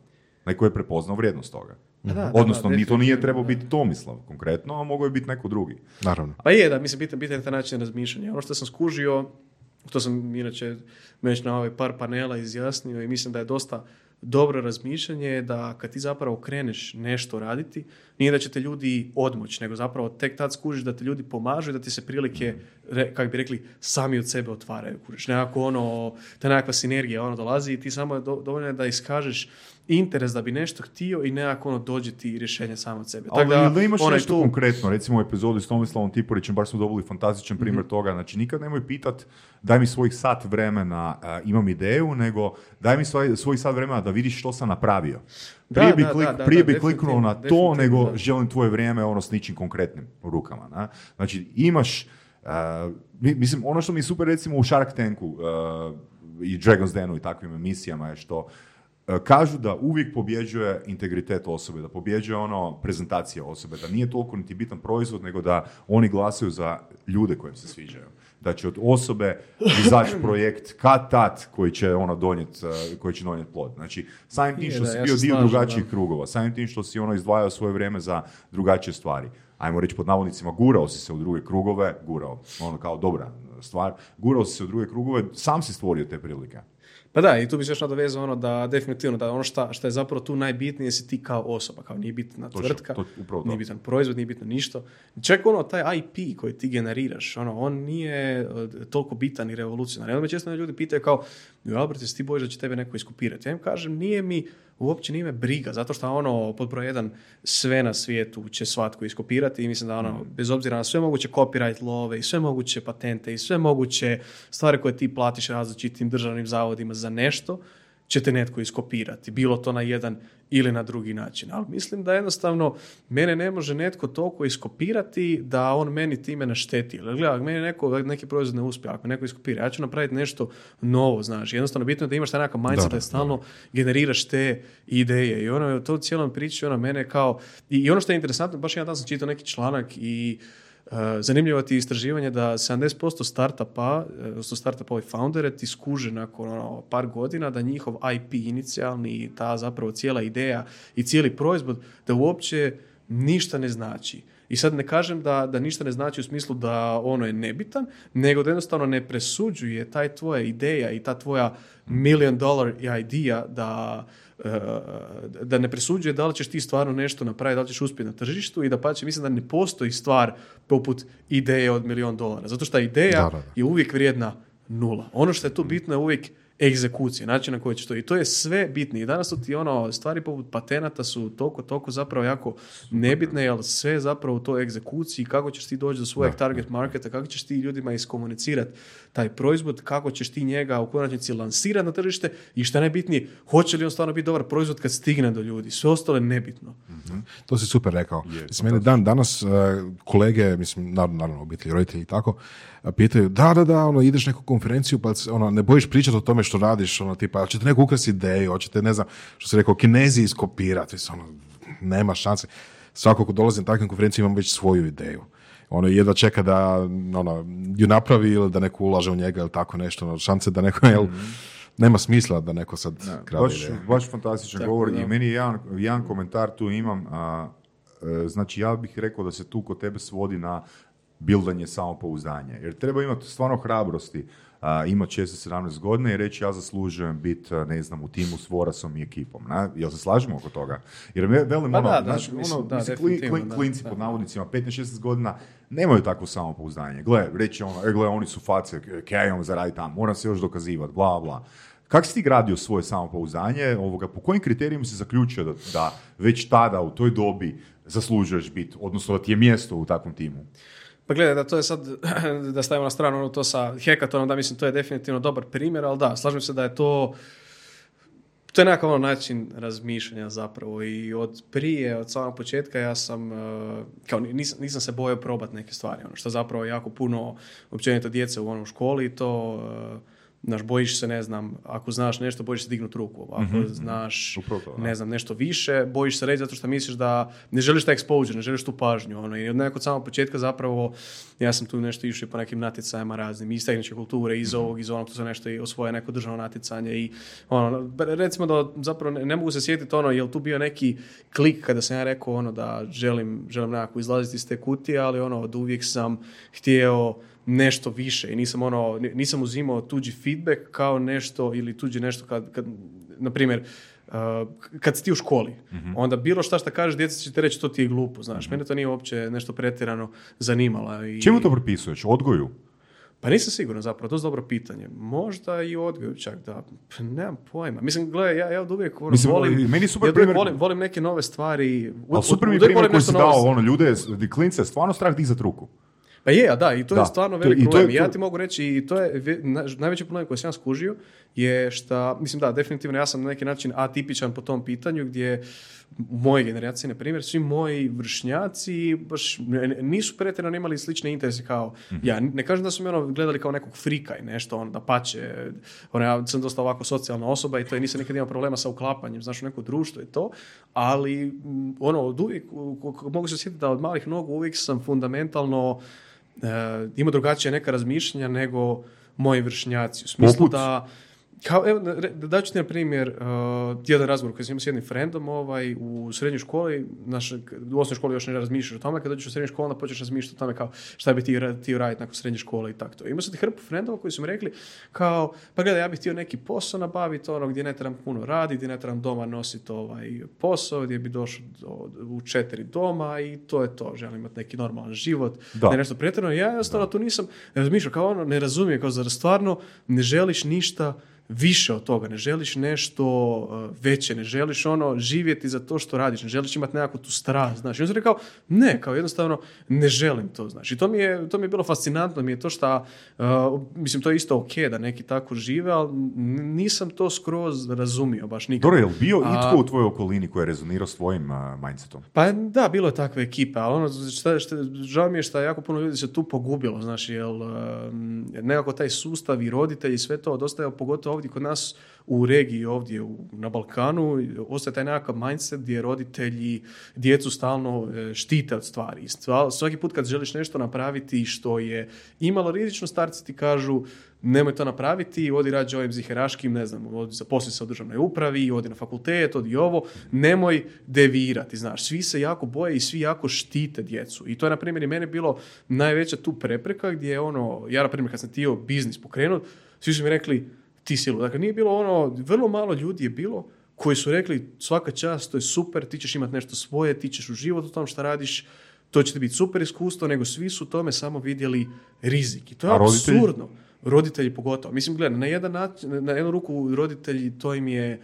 Speaker 4: Neko je prepoznao vrijednost toga.
Speaker 3: Da, da,
Speaker 4: Odnosno,
Speaker 3: da,
Speaker 4: ni to nije trebao
Speaker 3: da.
Speaker 4: biti Tomislav konkretno, a mogao je biti neko drugi.
Speaker 2: Naravno.
Speaker 3: Pa je, da, mislim, bitan, bitan je taj način razmišljanja. Ono što sam skužio, to sam inače već na ovaj par panela izjasnio i mislim da je dosta dobro razmišljanje je da kad ti zapravo kreneš nešto raditi, nije da će te ljudi odmoći, nego zapravo tek tad skužiš da te ljudi pomažu i da ti se prilike, re, kako bi rekli, sami od sebe otvaraju. Kužiš, nekako ono, ta nekakva sinergija ono dolazi i ti samo je do, dovoljno da iskažeš interes da bi nešto htio i nekako ono dođe ti rješenje samo od sebe.
Speaker 4: Ali
Speaker 3: Tako
Speaker 4: da, imaš
Speaker 3: onaj
Speaker 4: nešto
Speaker 3: tu-
Speaker 4: konkretno, recimo u epizodi s Tomislavom Tiporićem, baš smo dobili fantastičan primjer toga, znači nikad nemoj pitat daj mi svojih sat vremena, a, imam ideju, nego daj mi svoj, svoj sat vremena da vidiš što sam napravio.
Speaker 3: Da,
Speaker 4: Prije bi,
Speaker 3: da,
Speaker 4: klik,
Speaker 3: da, da,
Speaker 4: prije
Speaker 3: da,
Speaker 4: bi kliknuo na to, nego
Speaker 3: da.
Speaker 4: želim tvoje vrijeme ono s ničim konkretnim u rukama. Na? Znači imaš, mi- mislim, ono što mi je super recimo u Shark Tanku a, i Dragon's Denu i takvim emisijama je što kažu da uvijek pobjeđuje integritet osobe, da pobjeđuje ono prezentacija osobe, da nije toliko niti bitan proizvod, nego da oni glasaju za ljude kojim se sviđaju. Da će od osobe izaći projekt kad tat koji će ono donijet, e, koji će donijeti plod. Znači, samim tim što si bio dio drugačijih
Speaker 3: da.
Speaker 4: krugova, samim tim što si ono izdvajao svoje vrijeme za drugačije stvari. Ajmo reći pod navodnicima, gurao si se u druge krugove, gurao, ono kao dobra stvar, gurao si se u druge krugove, sam si stvorio te prilike.
Speaker 3: Pa da, i tu bi se još nadovezao ono da definitivno da ono šta, šta je zapravo tu najbitnije si ti kao osoba, kao nije bitna
Speaker 4: Točno,
Speaker 3: tvrtka,
Speaker 4: to-
Speaker 3: nije bitan proizvod, nije bitno ništa. Čak ono, taj IP koji ti generiraš, ono, on nije e, toliko bitan i revolucionaran. Onda me često ljudi pitaju kao, "Jo, Albert, jesi ti bojiš da će tebe neko iskopirati? Ja im kažem, nije mi, uopće nije me briga, zato što ono, pod broj jedan, sve na svijetu će svatko iskopirati i mislim da ono, bez obzira na sve moguće copyright love i sve moguće patente i sve moguće stvari koje ti platiš različitim državnim zavodima za nešto, će te netko iskopirati, bilo to na jedan ili na drugi način. Ali mislim da jednostavno mene ne može netko toliko iskopirati da on meni time našteti. Jer gledaj, ako meni neko, neki proizvod ne uspije, ako me neko iskopira, ja ću napraviti nešto novo, znaš. Jednostavno bitno je da imaš taj nekakav mindset da,
Speaker 2: Da, da,
Speaker 3: stalno generiraš te ideje. I ono, to u cijelom priči, ono, mene kao... I, I ono što je interesantno, baš jedan dan sam čitao neki članak i Uh, zanimljivo ti je istraživanje da 70% startupa, uh, odnosno startupa ovi foundere ti skuže nakon ono, par godina da njihov IP inicijalni i ta zapravo cijela ideja i cijeli proizvod da uopće ništa ne znači. I sad ne kažem da, da ništa ne znači u smislu da ono je nebitan, nego da jednostavno ne presuđuje taj tvoja ideja i ta tvoja million dollar idea da, da ne presuđuje da li ćeš ti stvarno nešto napraviti, da li ćeš uspjeti na tržištu i da pače, mislim da ne postoji stvar poput ideje od milion dolara. Zato što ideja
Speaker 2: Da, da, da.
Speaker 3: je uvijek vrijedna nula. Ono što je tu bitno je uvijek egzekucija, način na koji će to. I to je sve bitno. I danas su ti ono, stvari poput patenata su toliko, toliko zapravo jako nebitne, jer sve je zapravo u toj egzekuciji, kako ćeš ti doći do svojeg target marketa, kako ćeš ti ljudima iskomunicirati taj proizvod, kako ćeš ti njega u konačnici lansirati na tržište i šta je najbitnije, hoće li on stvarno biti dobar proizvod kad stigne do ljudi. Sve ostalo je nebitno.
Speaker 2: To si super rekao. Mislim, mene dan danas e, kolege, mislim, naravno, naravno obitelji, roditelji i tako, pitaju, da, da, da, ono, ideš na neku konferenciju, pa ono, ne bojiš pričati o tome što radiš, ono, tipa, hoćete neku ukrasti ideju, hoćete, ne znam, što se rekao, kinezi iskopirati, ono, nema šanse. Svako ko dolazi na takvim konferencijama ima već svoju ideju. Ono, jedva čeka da ono, ju napravi ili da neko ulaže u njega ili tako nešto. Ono, šanse da neko, jel, nema smisla da neko sad krade
Speaker 4: Baš,
Speaker 2: ideje.
Speaker 4: baš fantastičan
Speaker 3: Tako,
Speaker 4: govor
Speaker 3: da.
Speaker 4: i meni je jedan, jedan komentar tu imam, a, e, znači ja bih rekao da se tu kod tebe svodi na bildanje samopouzdanja, jer treba imati stvarno hrabrosti a, imati 16-17 godina i reći ja zaslužujem biti, ne znam, u timu s Vorasom i ekipom. Na? Jel se slažemo oko toga? Jer ve- velim,
Speaker 3: Pa
Speaker 4: ono,
Speaker 3: da, da,
Speaker 4: znaš,
Speaker 3: mislim,
Speaker 4: ono,
Speaker 3: da,
Speaker 4: mislim, klinci
Speaker 3: da.
Speaker 4: pod navodnicima 15-16 godina nemaju takvo samopouzdanje. Gle, reći ono, e, gle, oni su face, kaj ja imam za raditi tamo, moram se još dokazivati, bla, bla. Kako si ti gradio svoje samopouzdanje? Ovoga, po kojim kriterijima si zaključio da, da već tada, u toj dobi, zaslužuješ biti, odnosno da ti je mjesto u takvom timu?
Speaker 3: Pa gledaj, da to je sad, da stavimo na stranu ono to sa hekatonom, da mislim to je definitivno dobar primjer, ali da, slažem se da je to, to je nekakav ono način razmišljanja zapravo i od prije, od samog početka ja sam, eh, kao nisam, nisam se bojao probati neke stvari, ono što zapravo jako puno općenito djece u onom školi to, eh, znaš, bojiš se, ne znam, ako znaš nešto, bojiš se dignuti ruku, ako znaš,
Speaker 4: Upravo to, da.
Speaker 3: ne znam, nešto više, bojiš se reći zato što misliš da ne želiš taj exposure, ne želiš tu pažnju, ono, i od nekog samog početka zapravo, ja sam tu nešto išao po nekim natjecajima raznim, iz tehničke kulture, iz ovog, iz onog, tu sam nešto i osvoje neko državno natjecanje i ono, recimo da zapravo ne, ne mogu se sjetiti ono, jel tu bio neki klik kada sam ja rekao ono da želim, želim nekako izlaziti iz te kutije, ali ono, od uvijek sam htio nešto više i nisam ono, ni- nisam uzimao tuđi feedback kao nešto ili tuđi nešto kad, kad na primjer, uh, kad si ti u školi, onda bilo šta šta kažeš, djeca će ti reći to ti je glupo, znaš. Mene to nije uopće nešto pretjerano zanimalo. I,
Speaker 4: Čemu to pripisuješ? Odgoju?
Speaker 3: Pa nisam siguran zapravo, to je dobro pitanje. Možda i odgoju čak da, pa nemam pojma. Mislim, gledaj, ja, ja od uvijek ono,
Speaker 4: Mislim,
Speaker 3: volim,
Speaker 4: meni super
Speaker 3: ja
Speaker 4: primjer-
Speaker 3: volim, volim neke nove stvari.
Speaker 4: Ali super mi primjer koji si dao, ono, ljude, klince, stvarno strah dizat ruku.
Speaker 3: Pa je, da, i to
Speaker 4: Da,
Speaker 3: je stvarno
Speaker 4: to
Speaker 3: velik
Speaker 4: i to je-
Speaker 3: problem. I ja
Speaker 4: to-
Speaker 3: ti mogu reći, i to je ve- na- najveći problem koji sam ja skužio, je što, mislim da, definitivno ja sam na neki način atipičan po tom pitanju, gdje u mojoj generaciji, na primjer, svi moji vršnjaci baš nisu pretjerano imali slične interese kao
Speaker 4: Mhm.
Speaker 3: ja. Ne kažem da su me ono gledali kao nekog frika i nešto, ono, da pače. Ono, ja sam dosta ovako socijalna osoba i to je nisam nikad imao problema sa uklapanjem, znaš, u neko društvo i to, ali ono, od uvijek, mogu se sjetiti da od malih nogu uvijek sam fundamentalno ima drugačije neka razmišljanja nego moji vršnjaci. U smislu
Speaker 4: Poput?
Speaker 3: da kao, evo, re- da ću ti na primjer uh, jedan razgovor koji sam imao s jednim frendom ovaj, u srednjoj školi, naš, u osnovnoj školi još ne razmišljaš o tome, kad dođeš u srednju školu onda počneš razmišljati o tome kao šta bi ti htio raditi nakon srednje škole i tako to. Imao sam ti hrpu frendova koji su mi rekli kao, pa gledaj, ja bih htio neki posao nabaviti, ono gdje ne trebam puno raditi, gdje ne trebam doma nositi ovaj posao, gdje bi došao do- u četiri doma i to je to, želim imati neki normalan život,
Speaker 4: Da.
Speaker 3: ne nešto pretjerano. Ja jednostavno tu nisam razmišljao kao ono, ne razumijem, kao zar stvarno ne želiš ništa više od toga, ne želiš nešto uh, veće, ne želiš ono živjeti za to što radiš, ne želiš imati nekakvu tu strast, znaš. I on sam rekao, ne, kao jednostavno ne želim to, znaš. I to mi je, to mi je bilo fascinantno, mi je to što, mislim, to je isto ok da neki tako žive, ali nisam to skroz razumio baš nikad.
Speaker 4: Dobro, je li bio
Speaker 3: A-
Speaker 4: itko u tvojoj okolini koji je rezonirao s tvojim a, mindsetom?
Speaker 3: Pa da, bilo je takve ekipe, ali ono, šta, šta, žao mi je što jako puno ljudi se tu pogubilo, znaš, jer um, nekako taj sustav i roditelji i sve to odostaje, pogotovo ovdje kod nas u regiji ovdje u, na Balkanu, ostaje taj nekakav mindset gdje roditelji djecu stalno e, štite od stvari. Svaki put kad želiš nešto napraviti što je imalo rizično, starci ti kažu nemoj to napraviti, odi rađe ovim ziheraškim, ne znam, odi zaposli se u državnoj upravi, odi na fakultet, odi ovo, nemoj devirati, znaš, svi se jako boje i svi jako štite djecu. I to je, na primjer, i meni bilo najveća tu prepreka gdje je ono, ja, na primjer, kad sam htio biznis pokrenut, svi su mi rekli, ti silu. Dakle, nije bilo ono, vrlo malo ljudi je bilo koji su rekli, svaka čast, to je super, ti ćeš imati nešto svoje, ti ćeš uživati u tom što radiš, to će ti biti super iskustvo, nego svi su u tome samo vidjeli rizik. I to je
Speaker 4: roditelji?
Speaker 3: apsurdno. Roditelji pogotovo. Mislim, gledaj, na jedan način, na jednu ruku roditelji, to im je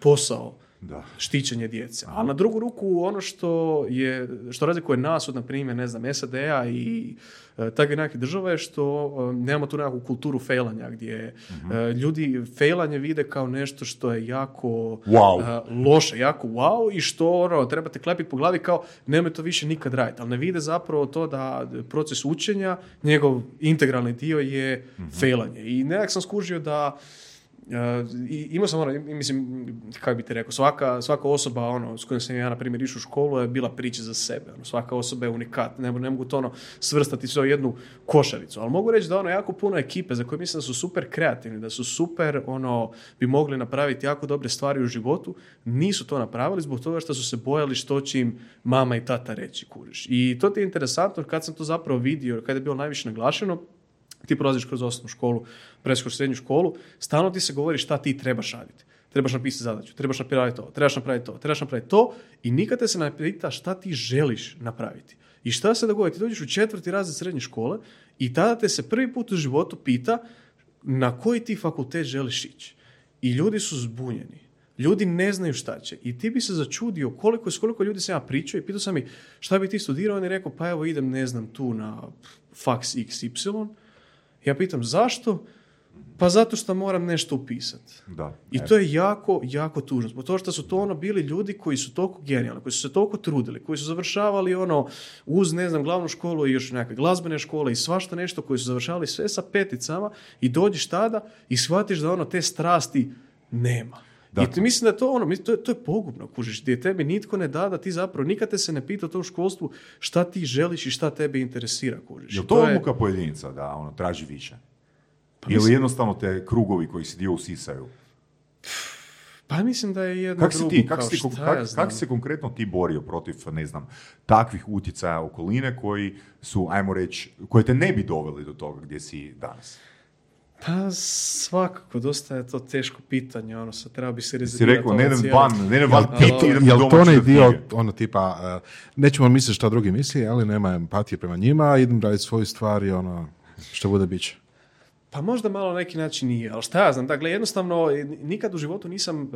Speaker 3: posao
Speaker 4: Da.
Speaker 3: štićenje djece. A na drugu ruku ono što je, što razlikuje nas od, na primjer, ne znam, SAD-a i e, takve nekakve države je što e, nemamo tu nekakvu kulturu failanja gdje e, ljudi failanje vide kao nešto što je jako
Speaker 4: Wow.
Speaker 3: loše, jako wow i što ono, trebate klepiti po glavi kao nemoj to više nikad raditi. Ali ne vide zapravo to da proces učenja, njegov integralni dio je failanje. I nekak sam skužio da i, imao sam ono, mislim, kako bi ti rekao, svaka, svaka osoba ono, s kojom sam ja, na primjer, išao u školu je bila priča za sebe. Ono, svaka osoba je unikat, ne, ne mogu to ono, svrstati sve u jednu košaricu. Ali mogu reći da ono, jako puno ekipe za koje mislim da su super kreativni, da su super, ono, bi mogli napraviti jako dobre stvari u životu, nisu to napravili zbog toga što su se bojali što će im mama i tata reći, kuriš. I to ti je interesantno kad sam to zapravo vidio, kad je bilo najviše naglašeno, ti prolaziš kroz osnovnu školu, preskoš srednju školu, stalno ti se govori šta ti trebaš raditi. Trebaš napisati zadaću, trebaš napraviti to, trebaš napraviti to, trebaš napraviti to i nikad te se ne pita šta ti želiš napraviti. I šta se dogodi? Ti dođeš u četvrti razred srednje škole i tada te se prvi put u životu pita na koji ti fakultet želiš ići. I ljudi su zbunjeni. Ljudi ne znaju šta će. I ti bi se začudio koliko, s koliko ljudi sam ja pričao i pitao sam ih šta bi ti studirao. On je rekao pa evo idem ne znam tu na faks XY ja pitam zašto? Pa zato što moram nešto upisati.
Speaker 4: Da.
Speaker 3: I to je jako, jako tužno. Zbog toga što su to ono bili ljudi koji su toliko genijalni, koji su se toliko trudili, koji su završavali ono uz, ne znam, glavnu školu i još neke glazbene škole i svašta nešto, koji su završavali sve sa peticama i dođeš tada i shvatiš da ono te strasti nema. I ti mislim da je to ono, to je, to je pogubno, kužiš, gdje tebi nitko ne da da ti zapravo, nikad te se ne pita u tom školstvu šta ti želiš i šta tebe interesira, kužiš.
Speaker 4: Je to, to odluka pojedinica da ono, traži više? Pa Ili jednostavno te krugovi koji si dio usisaju?
Speaker 3: Pa mislim da je jedno kako drugo,
Speaker 4: kako, si, kak, se konkretno ti borio protiv, ne znam, takvih utjecaja okoline koji su, ajmo reći, koje te ne bi doveli do toga gdje si danas?
Speaker 3: Pa svakako, dosta je to teško pitanje, ono, sad treba bi se rezetirati.
Speaker 4: Si rekao, ne idem van, ne idem van,
Speaker 2: Jel to onaj dio, ono tipa, uh, nećemo misliti šta drugi misli, ali nema empatije prema njima, idem raditi svoju stvar i ono, što bude bit će.
Speaker 3: Pa možda malo na neki način nije, ali šta ja znam, dakle jednostavno nikad u životu nisam, uh,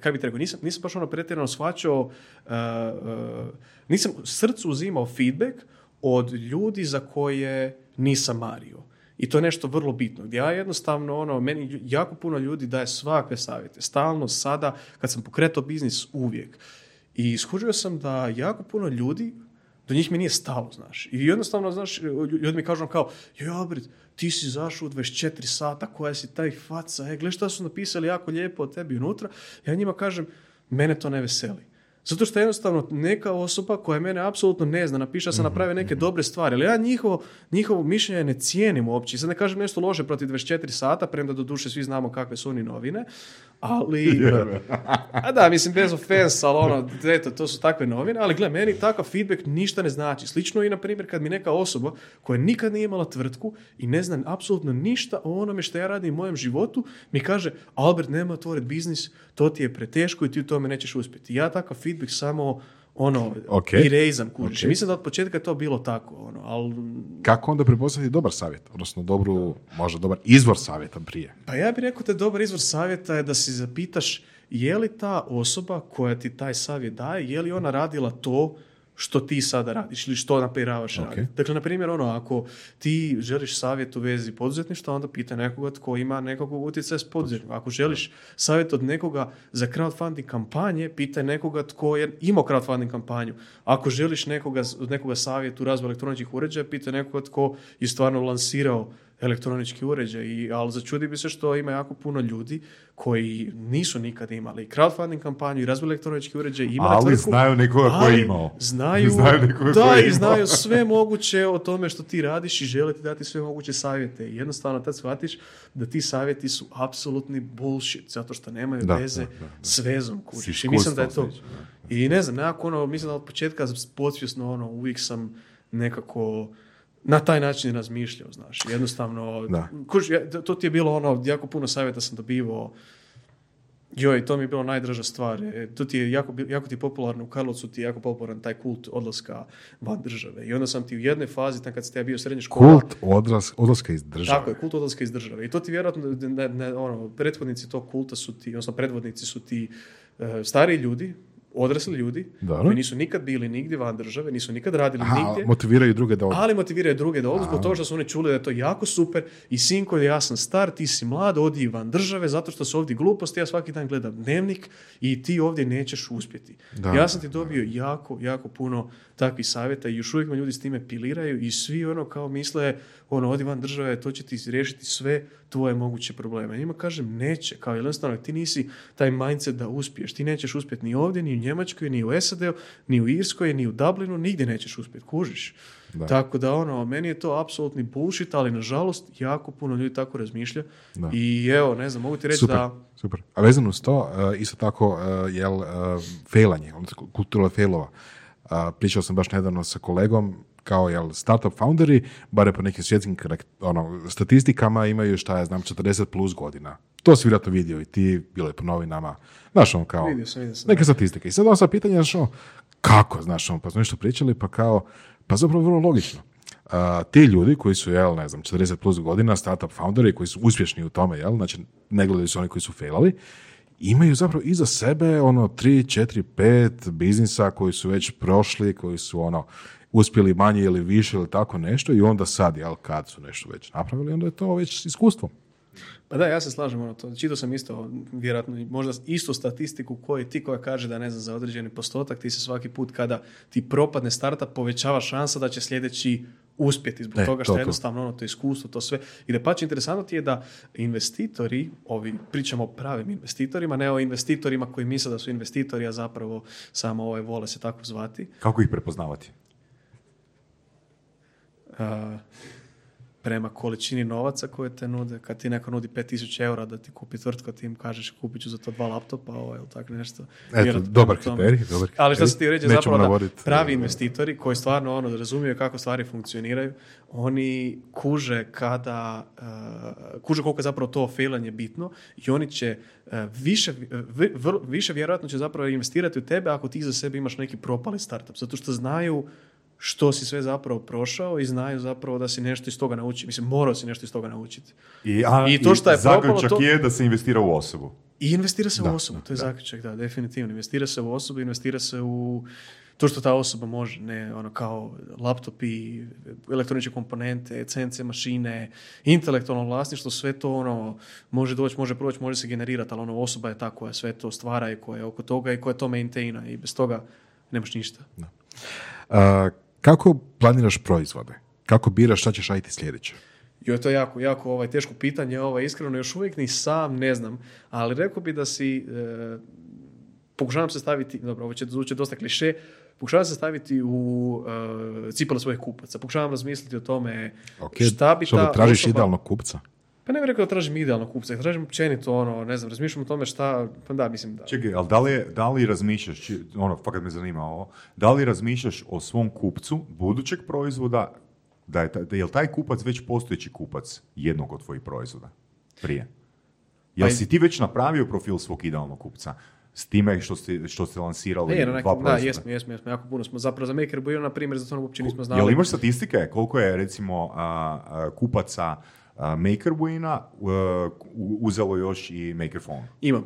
Speaker 3: kako bi rekao, nisam, nisam baš ono pretjerano shvaćao, uh, uh, nisam srcu uzimao feedback od ljudi za koje nisam mario. I to je nešto vrlo bitno. Gdje ja jednostavno, ono, meni jako puno ljudi daje svakve savjete. Stalno, sada, kad sam pokretao biznis, uvijek. I iskužio sam da jako puno ljudi, do njih mi nije stalo, znaš. I jednostavno, znaš, ljudi mi kažu kao, joj, Albert, ti si zašao u 24 sata, koja si taj faca, e, gledaj šta su napisali jako lijepo o tebi unutra. Ja njima kažem, mene to ne veseli. Zato što jednostavno neka osoba koja mene apsolutno ne zna, napiše sam napravio neke mhm. dobre stvari, ali ja njihovo, njihovo mišljenje ne cijenim uopće. Sad ne kažem nešto loše protiv 24 sata, premda do duše svi znamo kakve su oni novine, ali... A da, mislim, bez offense, ali ono, eto, to su takve novine, ali gle, meni takav feedback ništa ne znači. Slično i, na primjer, kad mi neka osoba koja nikad nije imala tvrtku i ne zna apsolutno ništa o onome što ja radim u mojem životu, mi kaže, Albert, nema otvoriti biznis, to ti je preteško i ti u tome nećeš uspjeti. Ja takav feedback samo ono, okay. i rezam, kužiš. Mislim da od početka je to bilo tako, ono, ali...
Speaker 2: Kako onda prepoznati dobar savjet? Odnosno, dobru, možda dobar izvor savjeta prije?
Speaker 3: Pa ja bih rekao da dobar izvor savjeta je da si zapitaš je li ta osoba koja ti taj savjet daje, je li ona radila to što ti sada radiš ili što napiravaš okay. raditi. Dakle, na primjer, ono, ako ti želiš savjet u vezi poduzetništva, onda pita nekoga tko ima nekog utjecaja s poduzetništvom. Ako želiš savjet od nekoga za crowdfunding kampanje, pitaj nekoga tko je imao crowdfunding kampanju. Ako želiš nekoga, nekoga savjet u razvoju elektroničkih uređaja, pitaj nekoga tko je stvarno lansirao elektronički uređaj, I, ali začudi bi se što ima jako puno ljudi koji nisu nikad imali crowdfunding kampanju i razvoj elektronički uređaj. Imali
Speaker 4: ali tvrtku, znaju nekoga koji je imao.
Speaker 3: Znaju, znaju da, i znaju sve moguće o tome što ti radiš i žele ti dati sve moguće savjete. I jednostavno tad shvatiš da ti savjeti su apsolutni bullshit, zato što nemaju veze s vezom. Kužiš. I mislim da je to... I ne znam, nekako ono, mislim da od početka podsvjesno ono, uvijek sam nekako na taj način razmišljao, znaš. Jednostavno, kuž, to ti je bilo ono, jako puno savjeta sam dobivao, Joj, to mi je bilo najdraža stvar. E, to ti je jako, jako ti je popularno, u Karlovcu ti je jako popularan taj kult odlaska van države. I onda sam ti u jednoj fazi, tam kad ste ja bio u srednjoj školi...
Speaker 2: Kult odlas, odlaska iz države.
Speaker 3: Tako je, kult odlaska iz države. I to ti vjerojatno, ne, ne, ono, pretvodnici tog kulta su ti, odnosno predvodnici su ti uh, stari ljudi, odrasli ljudi
Speaker 2: Dobro.
Speaker 3: koji nisu nikad bili nigdje van države, nisu nikad radili
Speaker 2: Aha,
Speaker 3: nigdje,
Speaker 2: motiviraju druge da odu.
Speaker 3: ali motiviraju druge da odu zbog toga što su oni čuli da je to jako super i sinko, ja sam star, ti si mlad, odi van države zato što su ovdje gluposti, ja svaki dan gledam dnevnik i ti ovdje nećeš uspjeti.
Speaker 2: Da,
Speaker 3: ja sam ti dobio jako, jako puno takvih savjeta i još uvijek me ljudi s time piliraju i svi ono kao misle, ono, odi van države, to će ti riješiti sve tvoje moguće probleme. Njima kažem, neće, kao jednostavno, ti nisi taj mindset da uspiješ. Ti nećeš uspjeti ni ovdje, ni u Njemačkoj, ni u SAD-u, ni u Irskoj, ni u Dublinu, nigdje nećeš uspjeti, kužiš.
Speaker 2: Da.
Speaker 3: Tako da, ono, meni je to apsolutni bullshit, ali nažalost, jako puno ljudi tako razmišlja.
Speaker 2: Da.
Speaker 3: I evo, ne znam, mogu ti reći
Speaker 2: Super,
Speaker 3: da...
Speaker 2: super. A vezano uz to, uh, isto tako, uh, jel, uh, failanje, odnosno kultura failova. Uh, pričao sam baš nedavno sa kolegom, kao jel, startup founderi, bare po nekim svjetskim ono, statistikama imaju, šta ja znam, 40 plus godina. To si vjerojatno vidio i ti, bilo je po novinama. Znaš, ono kao,
Speaker 3: Vidio sam, vidio sam,
Speaker 2: neke statistike. I sad ono sad pitanje, znaš, ono, kako, znaš, ono, pa smo nešto pričali, pa kao, pa zapravo vrlo logično. Uh, ti ljudi koji su, jel, ne znam, 40 plus godina, startup founderi koji su uspješni u tome, jel, znači ne gledaju se oni koji su failali, imaju zapravo iza sebe ono 3, 4, 5 biznisa koji su već prošli, koji su ono uspjeli manje ili više ili tako nešto i onda sad, jel, kad su nešto već napravili, onda je to već iskustvo.
Speaker 3: Pa da, ja se slažem, ono, to, čitao sam isto, vjerojatno, možda istu statistiku koji ti koja kaže da ne znam za određeni postotak, ti se svaki put kada ti propadne startup povećava šansa da će sljedeći uspjeti zbog
Speaker 2: E,
Speaker 3: toga što
Speaker 2: to, to.
Speaker 3: jednostavno ono to iskustvo, to sve. I da pače interesantno ti je da investitori, ovi, pričamo o pravim investitorima, ne o investitorima koji misle da su investitori, a zapravo samo ovaj, vole se tako zvati.
Speaker 4: Kako ih prepoznavati?
Speaker 3: A, prema količini novaca koje te nude. Kad ti neko nudi 5000 eura da ti kupi tvrtku, ti im kažeš kupit ću za to dva laptopa, ovo ili tako nešto.
Speaker 2: Eto, dobar kriterij, dobar
Speaker 3: Ali što
Speaker 2: kriterij.
Speaker 3: se ti reći
Speaker 2: Nećemo
Speaker 3: zapravo da
Speaker 2: navodit,
Speaker 3: pravi
Speaker 2: e,
Speaker 3: investitori koji stvarno ono razumiju kako stvari funkcioniraju, oni kuže kada, uh, kuže koliko je zapravo to failanje bitno i oni će uh, više, više vjerojatno će zapravo investirati u tebe ako ti za sebe imaš neki propali startup, zato što znaju što si sve zapravo prošao i znaju zapravo da si nešto iz toga nauči. Mislim, morao si nešto iz toga naučiti.
Speaker 4: I, a,
Speaker 3: I to što je
Speaker 4: zaključak
Speaker 3: to-
Speaker 4: je da se investira u osobu.
Speaker 3: I investira se
Speaker 2: Da,
Speaker 3: u osobu, to je zaključak, da, definitivno. Investira se u osobu, investira se u to što ta osoba može, ne ono kao laptopi, elektroničke komponente, CNC mašine, intelektualno vlasništvo, sve to ono može doći, može proći, može se generirati, ali ono osoba je ta koja sve to stvara i koja je oko toga i koja to maintaina i bez toga nemaš ništa.
Speaker 2: A, kako planiraš proizvode? Kako biraš šta ćeš raditi sljedeće?
Speaker 3: Jo, to je jako, jako ovaj, teško pitanje, ovaj, iskreno još uvijek ni sam ne znam, ali rekao bi da si, e, pokušavam se staviti, dobro, ovo će zvučati dosta kliše, pokušavam se staviti u e, cipele svojih kupaca, pokušavam razmisliti o tome
Speaker 2: Ok,
Speaker 3: šta bi
Speaker 2: što
Speaker 3: ta
Speaker 2: da tražiš
Speaker 3: osoba-
Speaker 2: idealnog kupca?
Speaker 3: Pa ne bih rekao da tražim idealnog kupca, tražim općenito ono, ne znam, razmišljam o tome šta, pa da, mislim da.
Speaker 4: Čekaj, ali da li, da li razmišljaš, či- ono, fakat me zanima ovo, da li razmišljaš o svom kupcu budućeg proizvoda, da je, da je li taj kupac već postojeći kupac jednog od tvojih proizvoda prije? Jel
Speaker 3: Pa
Speaker 4: si ti već napravio profil svog idealnog kupca s time što ste, što ste lansirali
Speaker 3: Ne,
Speaker 4: dva
Speaker 3: nekim, da,
Speaker 4: proizvoda?
Speaker 3: jesmo, jesmo, jesmo, jako puno smo, zapravo za Maker Builder, na primjer, za to uopće nismo znali.
Speaker 4: Jel imaš statistike koliko je recimo a, a, kupaca a, MakerBuina a, u- uzelo još i Makerphone?
Speaker 3: Imam,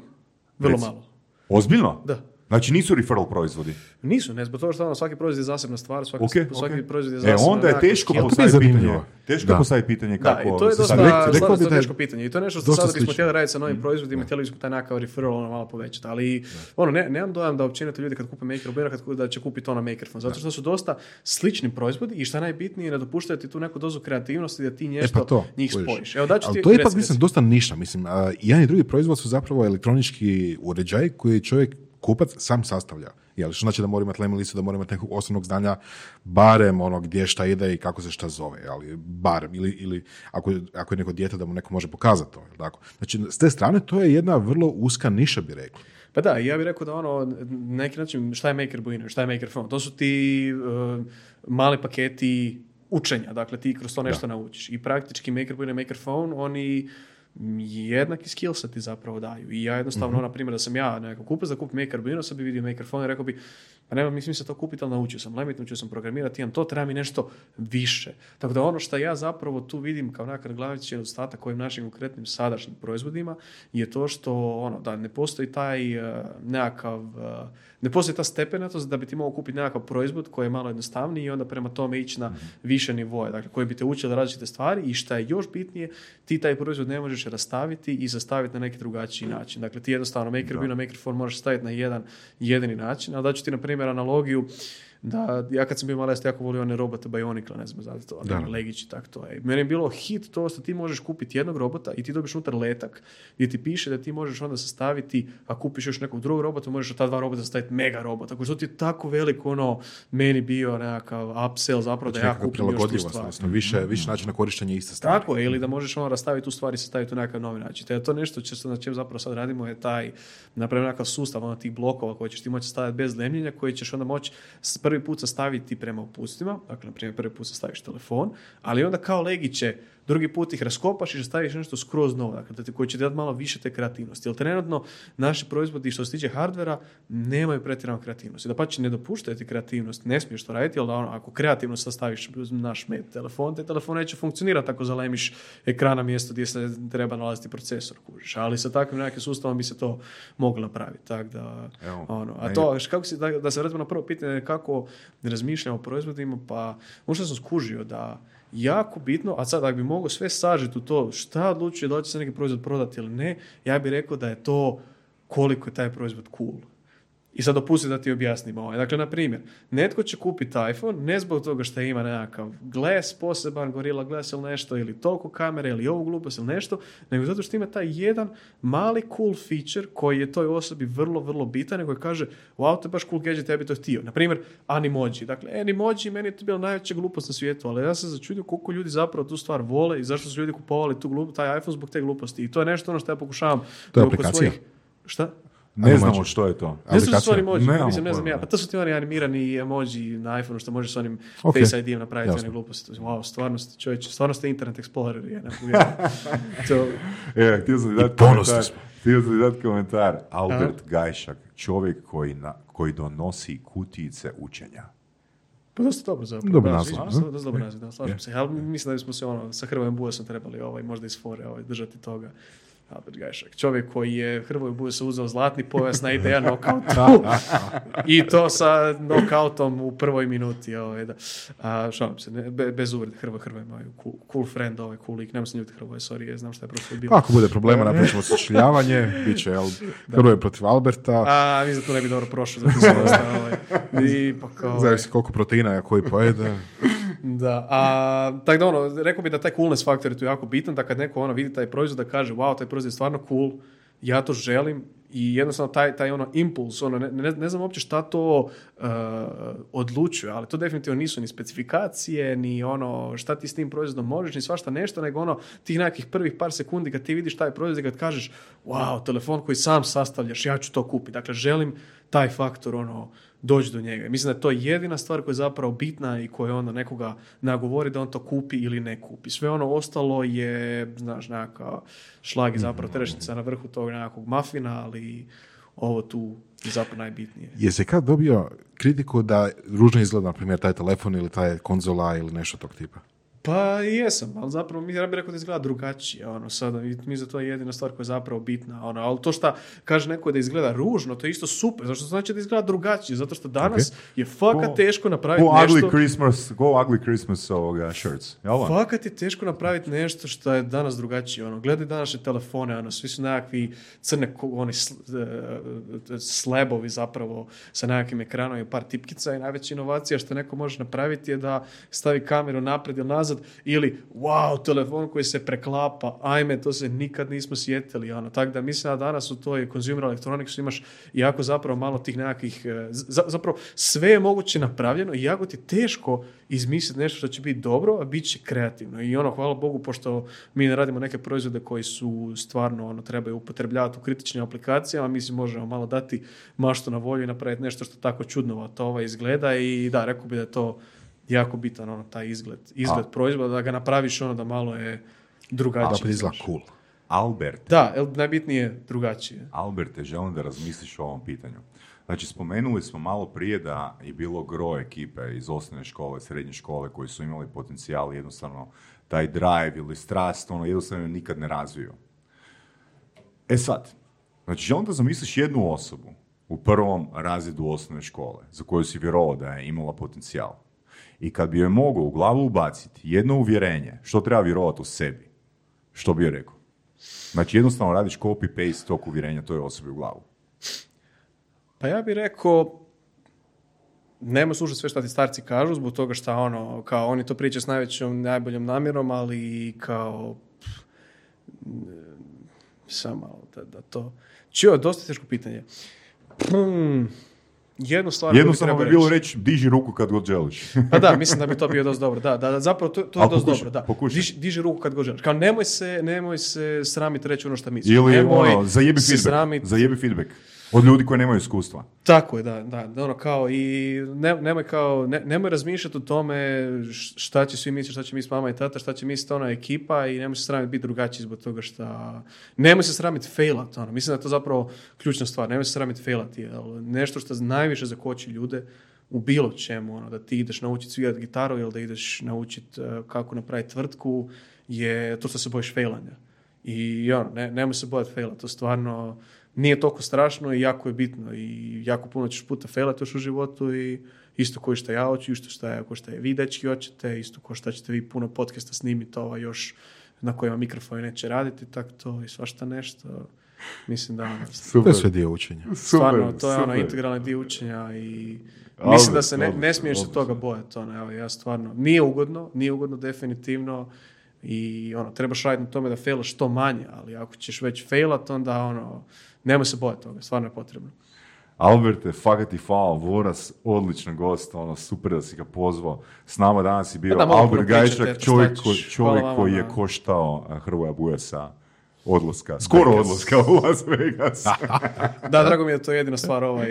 Speaker 3: vrlo
Speaker 4: Reci.
Speaker 3: malo.
Speaker 4: Ozbiljno?
Speaker 3: Da.
Speaker 4: Znači nisu referral proizvodi?
Speaker 3: Nisu, ne, zbog toga što ono, svaki proizvod je zasebna stvar, svaki,
Speaker 4: Ok,
Speaker 3: svaki
Speaker 4: ok.
Speaker 3: proizvod je
Speaker 4: E,
Speaker 3: zasebna.
Speaker 4: onda je teško postaviti pitanje. Teško
Speaker 2: Da.
Speaker 4: je postaviti pitanje
Speaker 3: Da,
Speaker 4: kako...
Speaker 3: i to je dosta,
Speaker 4: sad-
Speaker 2: rekao- rekao
Speaker 3: dosta
Speaker 2: da
Speaker 3: teško pitanje. I to je nešto što sad bismo htjeli raditi sa novim proizvodima, htjeli bismo taj nekakav referral ono malo povećati. Ali ono, ne, nemam dojam da općenito ljudi kad kupe Maker Builder, kad da će kupiti to na Makerphone. Zato što su dosta slični proizvodi i je najbitnije, ne dopuštaju ti tu neku dozu kreativnosti da ti nešto
Speaker 2: E pa to,
Speaker 3: njih spojiš. Evo, daću ti,
Speaker 2: to je ipak, mislim, dosta niša. Mislim, jedan i drugi proizvod su zapravo elektronički uređaj koji čovjek kupac sam sastavlja. Jel, što znači da mora imati lemilicu, da mora imati nekog osnovnog znanja, barem ono gdje šta ide i kako se šta zove, ali barem, ili, ili ako, ako je neko dijete da mu neko može pokazati to, jel tako? Znači, s te strane to je jedna vrlo uska niša, bi rekli.
Speaker 3: Pa da, ja bih rekao da ono, neki način, šta je Maker Builder, šta je Maker Phone? To su ti uh, mali paketi učenja, dakle ti kroz to nešto naučiš. I praktički Maker i Maker Phone, oni jednaki skill ti zapravo daju. I ja jednostavno,
Speaker 2: Mhm.
Speaker 3: na primjer, da sam ja nekako kupac da kupim Maker Builder, sad bi vidio Maker Phone i rekao bi, Pa nema mislim se to kupiti, ali naučio sam lemit, naučio sam programirati, imam to, treba mi nešto više. Tako da ono što ja zapravo tu vidim kao nekakav glavnici nedostatak ovim našim konkretnim sadašnjim proizvodima je to što ono, da ne postoji taj eh, nekakav, eh, ne postoji ta stepenatost da bi ti mogao kupiti nekakav proizvod koji je malo jednostavniji i onda prema tome ići na više nivoje, dakle koji bi te učili različite stvari i šta je još bitnije, ti taj proizvod ne možeš rastaviti i sastaviti na neki drugačiji način. Dakle, ti jednostavno Maker View na Maker Phone možeš staviti na jedan jedini način, ali daću ti na primjer analogiju da ja kad sam bio malo, ja sam jako volio one robote Bionicla, ne znam, znate to,
Speaker 2: Da.
Speaker 3: ono, legići, tak to je. Meni je bilo hit to što ti možeš kupiti jednog robota i ti dobiš unutar letak gdje ti piše da ti možeš onda sastaviti, a kupiš još nekog drugog robota, možeš od ta dva robota sastaviti mega robota. Ako što ti je tako velik, ono, meni bio nekakav upsell zapravo da ja kupim još tu stvar.
Speaker 2: odnosno više, više načina korištenja iste stvari.
Speaker 3: Tako je, ili da možeš ono rastaviti tu stvari i sastaviti u nekakav novi način. Te je to nešto će, na čem zapravo sad radimo je taj, napravimo nekakav sustav ono, tih blokova koje ćeš ti moći staviti bez lemljenja, koji ćeš onda moći prvi put sastaviti prema uputstvima, dakle, na primjer, prvi put sastaviš telefon, ali onda kao legiće drugi put ih raskopaš i staviš nešto skroz novo, dakle, koji će ti dati malo više te kreativnosti. Jer trenutno naši proizvodi što se tiče hardvera nemaju pretjeranu kreativnost. I da pa ne dopuštaju ti kreativnost, ne smiješ to raditi, ali da ono, ako kreativno sastaviš naš med telefon, te telefon neće funkcionirati ako zalemiš ekran na mjesto gdje se treba nalaziti procesor, kužiš. Ali sa takvim nekakvim sustavom bi se to moglo napraviti. Tak da,
Speaker 4: Evo,
Speaker 3: ono, a to, kako si, da, da se vratimo na prvo pitanje kako razmišljamo o proizvodima, pa možda sam skužio da jako bitno, a sad ako bi mogao sve sažeti u to šta odlučuje da li će se neki proizvod prodati ili ne, ja bih rekao da je to koliko je taj proizvod cool. I sad dopusti da ti objasnim ovaj. Dakle, na primjer, netko će kupiti iPhone ne zbog toga što ima nekakav glas poseban, Gorilla Glass ili nešto, ili toliko kamere, ili ovu glupost ili nešto, nego zato što ima taj jedan mali cool feature koji je toj osobi vrlo, vrlo bitan, nego koji kaže, wow, to je baš cool gadget, ja bi to htio. Na primjer, Animoji. Dakle, Animoji, meni je to bila najveća glupost na svijetu, ali ja sam začudio koliko ljudi zapravo tu stvar vole i zašto su ljudi kupovali tu glup, taj iPhone zbog te gluposti. I to je nešto ono što ja pokušavam
Speaker 2: To je aplikacija.
Speaker 3: Šta?
Speaker 4: Ne znamo što je to.
Speaker 3: Ne su
Speaker 2: Aplikacija?
Speaker 3: stvari emoji, mislim, ne znam ja. Pa to su ti oni animirani emoji na iPhoneu što možeš s onim
Speaker 2: Ok,
Speaker 3: Face ID-em napraviti one gluposti. Wow, stvarno ste čovječe, stvarno ste Internet Explorer. Je, to,
Speaker 4: E, htio sam ti dati komentar. Htio sam ti dati komentar. Albert Gajšak, čovjek koji, na, koji donosi kutijice učenja.
Speaker 3: pa dosta dobro zapravo.
Speaker 2: Dobar ne?
Speaker 3: Dosta dobro naziv, da, slažem se. Ali mislim da bismo se ono, sa Hrvojem Bujasom trebali ovaj, možda iz fore ovaj, držati toga. Albert Gajšak. Čovjek koji je Hrvoju Bujasu uzeo zlatni pojas na ideja nokautu. I to sa nokautom u prvoj minuti. Ovaj, da. A, šalim se, ne, be- bez uvrede. Hrvoj, Hrvoj moj cool, cool friend, ovaj cool lik. Nemo se ljuti Hrvoje, sorry, ja znam šta je prošlo bilo.
Speaker 2: Ako bude problema, napravit ćemo sučeljavanje, bit će jel, Hrvoje protiv Alberta,
Speaker 3: A, mislim da to ne bi dobro prošlo. Zato ovaj, I pa kao,
Speaker 2: zavisi koliko proteina ja koji pojede.
Speaker 3: Da, a tako da ono, rekao bi da taj coolness faktor je tu jako bitan, da kad neko ono vidi taj proizvod da kaže wow, taj proizvod je stvarno cool, ja to želim i jednostavno taj, taj ono impuls, ono, ne, ne, ne znam uopće šta to uh, odlučuje, ali to definitivno nisu ni specifikacije, ni ono šta ti s tim proizvodom možeš, ni svašta nešto, nego ono tih nekakvih prvih par sekundi kad ti vidiš taj proizvod i kad kažeš wow, telefon koji sam sastavljaš, ja ću to kupiti. Dakle, želim taj faktor ono doći do njega. Mislim da je to jedina stvar koja je zapravo bitna i koja onda nekoga nagovori da on to kupi ili ne kupi. Sve ono ostalo je, znaš, nekakav šlag i zapravo trešnica na vrhu tog nekakvog mafina, ali ovo tu je zapravo najbitnije.
Speaker 2: Je se kad dobio kritiku da ružno izgleda, na primjer, taj telefon ili taj konzola ili nešto tog tipa?
Speaker 3: Pa jesam, ali zapravo mi ja bih rekao da izgleda drugačije. Ono, sada, i mi za to je jedina stvar koja je zapravo bitna. Ono, ali to što kaže neko da izgleda ružno, to je isto super. Zašto znači da izgleda drugačije? Zato što danas je fakat
Speaker 4: Ko-
Speaker 3: teško napraviti
Speaker 4: Go
Speaker 3: nešto...
Speaker 4: ugly Christmas, go ugly Christmas ovoga shirts. Jel?
Speaker 3: Fakat je teško napraviti nešto što je danas drugačije. Ono, gledaj današnje telefone, ono, svi su nekakvi crne oni sl- e, slebovi zapravo sa nekakvim ekranom i par tipkica i najveća inovacija što neko može napraviti je da stavi kameru naprijed ili nazad ili wow, telefon koji se preklapa, ajme, to se nikad nismo sjetili. Ono. Tako da mislim da danas u toj consumer electronics imaš jako zapravo malo tih nekakvih, e, za- zapravo sve je moguće napravljeno i jako ti je teško izmisliti nešto što će biti dobro, a bit će kreativno. I ono, hvala Bogu, pošto mi ne radimo neke proizvode koji su stvarno ono, trebaju upotrebljavati u kritičnim aplikacijama, mi si možemo malo dati maštu na volju i napraviti nešto što tako čudnovato ovaj izgleda i da, rekao bi da je to jako bitan ono, taj izgled, izgled proizvoda, da ga napraviš ono da malo je
Speaker 2: Da
Speaker 3: drugačije.
Speaker 2: opet izgleda cool.
Speaker 4: Albert,
Speaker 3: Da, jel, najbitnije je drugačije.
Speaker 4: Alberte, želim da razmisliš o ovom pitanju. Znači, spomenuli smo malo prije da je bilo gro ekipe iz osnovne škole, srednje škole koji su imali potencijal jednostavno taj drive ili strast, ono jednostavno nikad ne razviju. E sad, znači želim da zamisliš jednu osobu u prvom razredu osnovne škole za koju si vjerovao da je imala potencijal. I kad bi joj mogao u glavu ubaciti jedno uvjerenje, što treba vjerovati u sebi, što bi joj rekao? Znači jednostavno radiš copy-paste tog uvjerenja toj osobi u glavu.
Speaker 3: Pa ja bih rekao, nema slušati sve što ti starci kažu, zbog toga što ono, kao oni to pričaju s najvećom, najboljom namjerom, ali kao, samo da, da to... Čio, dosta teško pitanje. Jednu stvar
Speaker 4: Jednostavno bi bilo reći diži ruku kad god želiš.
Speaker 3: Pa da, mislim da bi to bio dosta dobro. Da, da, da zapravo to, to je dosta dobro. Da. Diži, diži ruku kad god želiš. Kao nemoj se, nemoj se sramiti reći ono što misliš.
Speaker 4: Ili
Speaker 3: nemoj
Speaker 4: ono, zajebi feedback.
Speaker 3: sramit-
Speaker 4: Zajebi feedback. Od ljudi koji nemaju iskustva.
Speaker 3: Tako je, da, da, ono kao i ne, nemoj kao, ne, nemoj razmišljati o tome šta će svi misliti, šta će misliti mama i tata, šta će misliti ona ekipa i nemoj se sramiti biti drugačiji zbog toga šta, nemoj se sramiti failat, ono, mislim da je to zapravo ključna stvar, nemoj se sramiti failati, nešto što najviše zakoči ljude u bilo čemu, ono, da ti ideš naučiti svirati gitaru ili da ideš naučiti eh, kako napraviti tvrtku, je to što se bojiš failanja. I ono, ne, nemoj se bojati faila, to stvarno nije toliko strašno i jako je bitno i jako puno ćeš puta failati još u životu i isto koji što ja hoću, isto što je, ko što je vi dečki hoćete, isto ko što ćete vi puno podcasta snimiti ova još na kojima mikrofoni neće raditi, tako to i svašta nešto. Mislim da ono,
Speaker 2: To je sve dio učenja.
Speaker 3: stvarno, to je ono integralni dio učenja i
Speaker 4: Ali,
Speaker 3: mislim da se ne, ne smiješ se toga bojati. Ono, evo, ja stvarno, nije ugodno, nije ugodno definitivno i ono, trebaš raditi na tome da failaš što manje, ali ako ćeš već failat, onda ono, nemoj se bojati toga, stvarno je potrebno.
Speaker 4: Alberte, fakat ti hvala, Voras, odličan gost, ono, super da si ga pozvao. S nama danas je bio
Speaker 3: Pa da,
Speaker 4: Albert Gajšak, čovjek, ko- čovjek
Speaker 3: Hvala
Speaker 4: koji
Speaker 3: vama
Speaker 4: je koštao a, Hrvoja Bujasa odlaska, skoro
Speaker 2: Vegas.
Speaker 4: odlaska u Las Vegas.
Speaker 3: Da, drago mi je to je jedina stvar ovaj,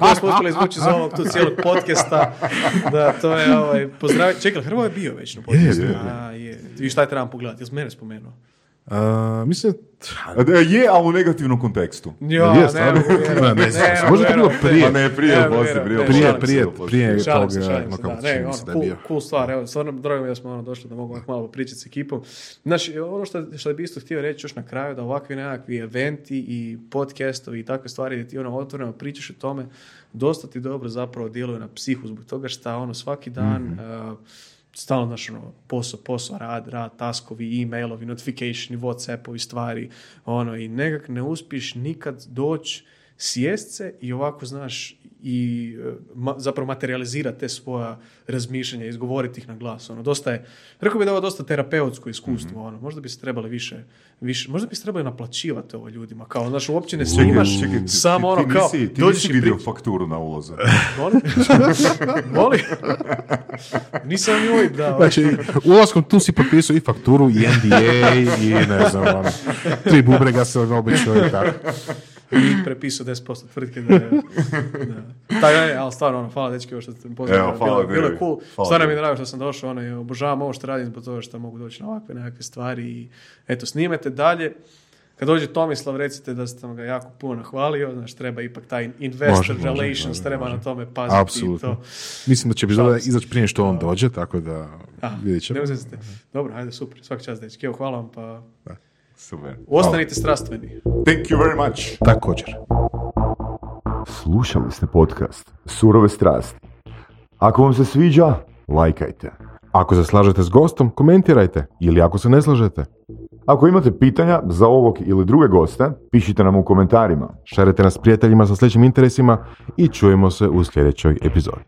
Speaker 3: koju smo uspjeli izvući iz ovog tu cijelog podcasta. Da, to je ovaj, pozdrav... Čekaj, Hrvo je bio već na podcastu.
Speaker 4: je, je.
Speaker 3: A, je. I šta je trebam pogledati? Jesi mene spomenuo?
Speaker 2: A, mislim,
Speaker 4: je, ali u negativnom kontekstu.
Speaker 3: Ja,
Speaker 2: Je,
Speaker 3: ne,
Speaker 2: Ne, ne
Speaker 3: mogu
Speaker 2: možda je bilo prije.
Speaker 4: Pa ne, prije,
Speaker 3: Ne
Speaker 4: poslije, prije,
Speaker 3: ne,
Speaker 2: prije, prije, prije toga,
Speaker 3: Ne, ono, cool, stvar, evo, stvarno drago mi je da smo ono došli da mogu malo pričati s ekipom. Znači, ono što, što bi isto htio reći još na kraju, da ovakvi nekakvi eventi i podcastovi i takve stvari gdje ti ono otvoreno pričaš o tome, dosta ti dobro zapravo djeluje na psihu zbog toga što ono svaki dan
Speaker 2: Mhm.
Speaker 3: uh, stalno znaš ono, posao, posao, rad, rad, taskovi, e-mailovi, notificationi, whatsappovi, stvari, ono, i nekak ne uspiješ nikad doći sjest se i ovako, znaš, i e, ma- zapravo materializirati te svoja razmišljanja, izgovoriti ih na glas. Ono, dosta je, rekao bi da je ovo dosta terapeutsko iskustvo, ono, možda bi se trebali više, više, možda bi se trebali naplaćivati ovo ljudima, kao, znaš, uopće ne snimaš,
Speaker 4: Čekaj, ti-
Speaker 3: samo
Speaker 4: ti,
Speaker 3: ono,
Speaker 4: ti
Speaker 3: kao,
Speaker 4: nisi, ti
Speaker 3: dođeš
Speaker 4: nisi vidio fakturu na ulazu.
Speaker 3: Molim? Molim? Nisam OIB dao.
Speaker 2: Znači, ulaskom tu si potpisao i fakturu, i NDA, i ne znam, ono, tri bubrega se obično i tako.
Speaker 3: prepisao 10% tvrtke da je... Da. Tako je, ali stvarno, ono, hvala dečki, što ste pozvali.
Speaker 4: Evo, hvala
Speaker 3: bilo, bilo je cool.
Speaker 4: Hvala
Speaker 3: stvarno mi je drago što sam došao, ono, obožavam ovo što radim zbog toga što mogu doći na ovakve nekakve stvari i eto, snimete dalje. Kad dođe Tomislav, recite da sam ga jako puno nahvalio, znaš, treba ipak taj investor
Speaker 2: Može, može,
Speaker 3: relations,
Speaker 2: može,
Speaker 3: treba
Speaker 2: može.
Speaker 3: na tome paziti i
Speaker 2: Apsolutno.
Speaker 3: to.
Speaker 2: Mislim da će
Speaker 3: se.
Speaker 2: izaći prije što on dođe, tako da
Speaker 3: Aha,
Speaker 2: vidjet ćemo.
Speaker 3: ne uzete. Dobro, ajde, super, svaki čas, dečki. Evo, hvala vam, pa
Speaker 4: Super.
Speaker 3: ostanite strastveni.
Speaker 4: Thank you very much.
Speaker 2: Također.
Speaker 5: Slušali ste podcast Surove strasti. Ako vam se sviđa, lajkajte.
Speaker 2: Ako se slažete s gostom, komentirajte. Ili ako se ne slažete,
Speaker 5: Ako imate pitanja za ovog ili druge goste, pišite nam u komentarima.
Speaker 2: šarite nas prijateljima sa sljedećim interesima i čujemo se u sljedećoj epizodi.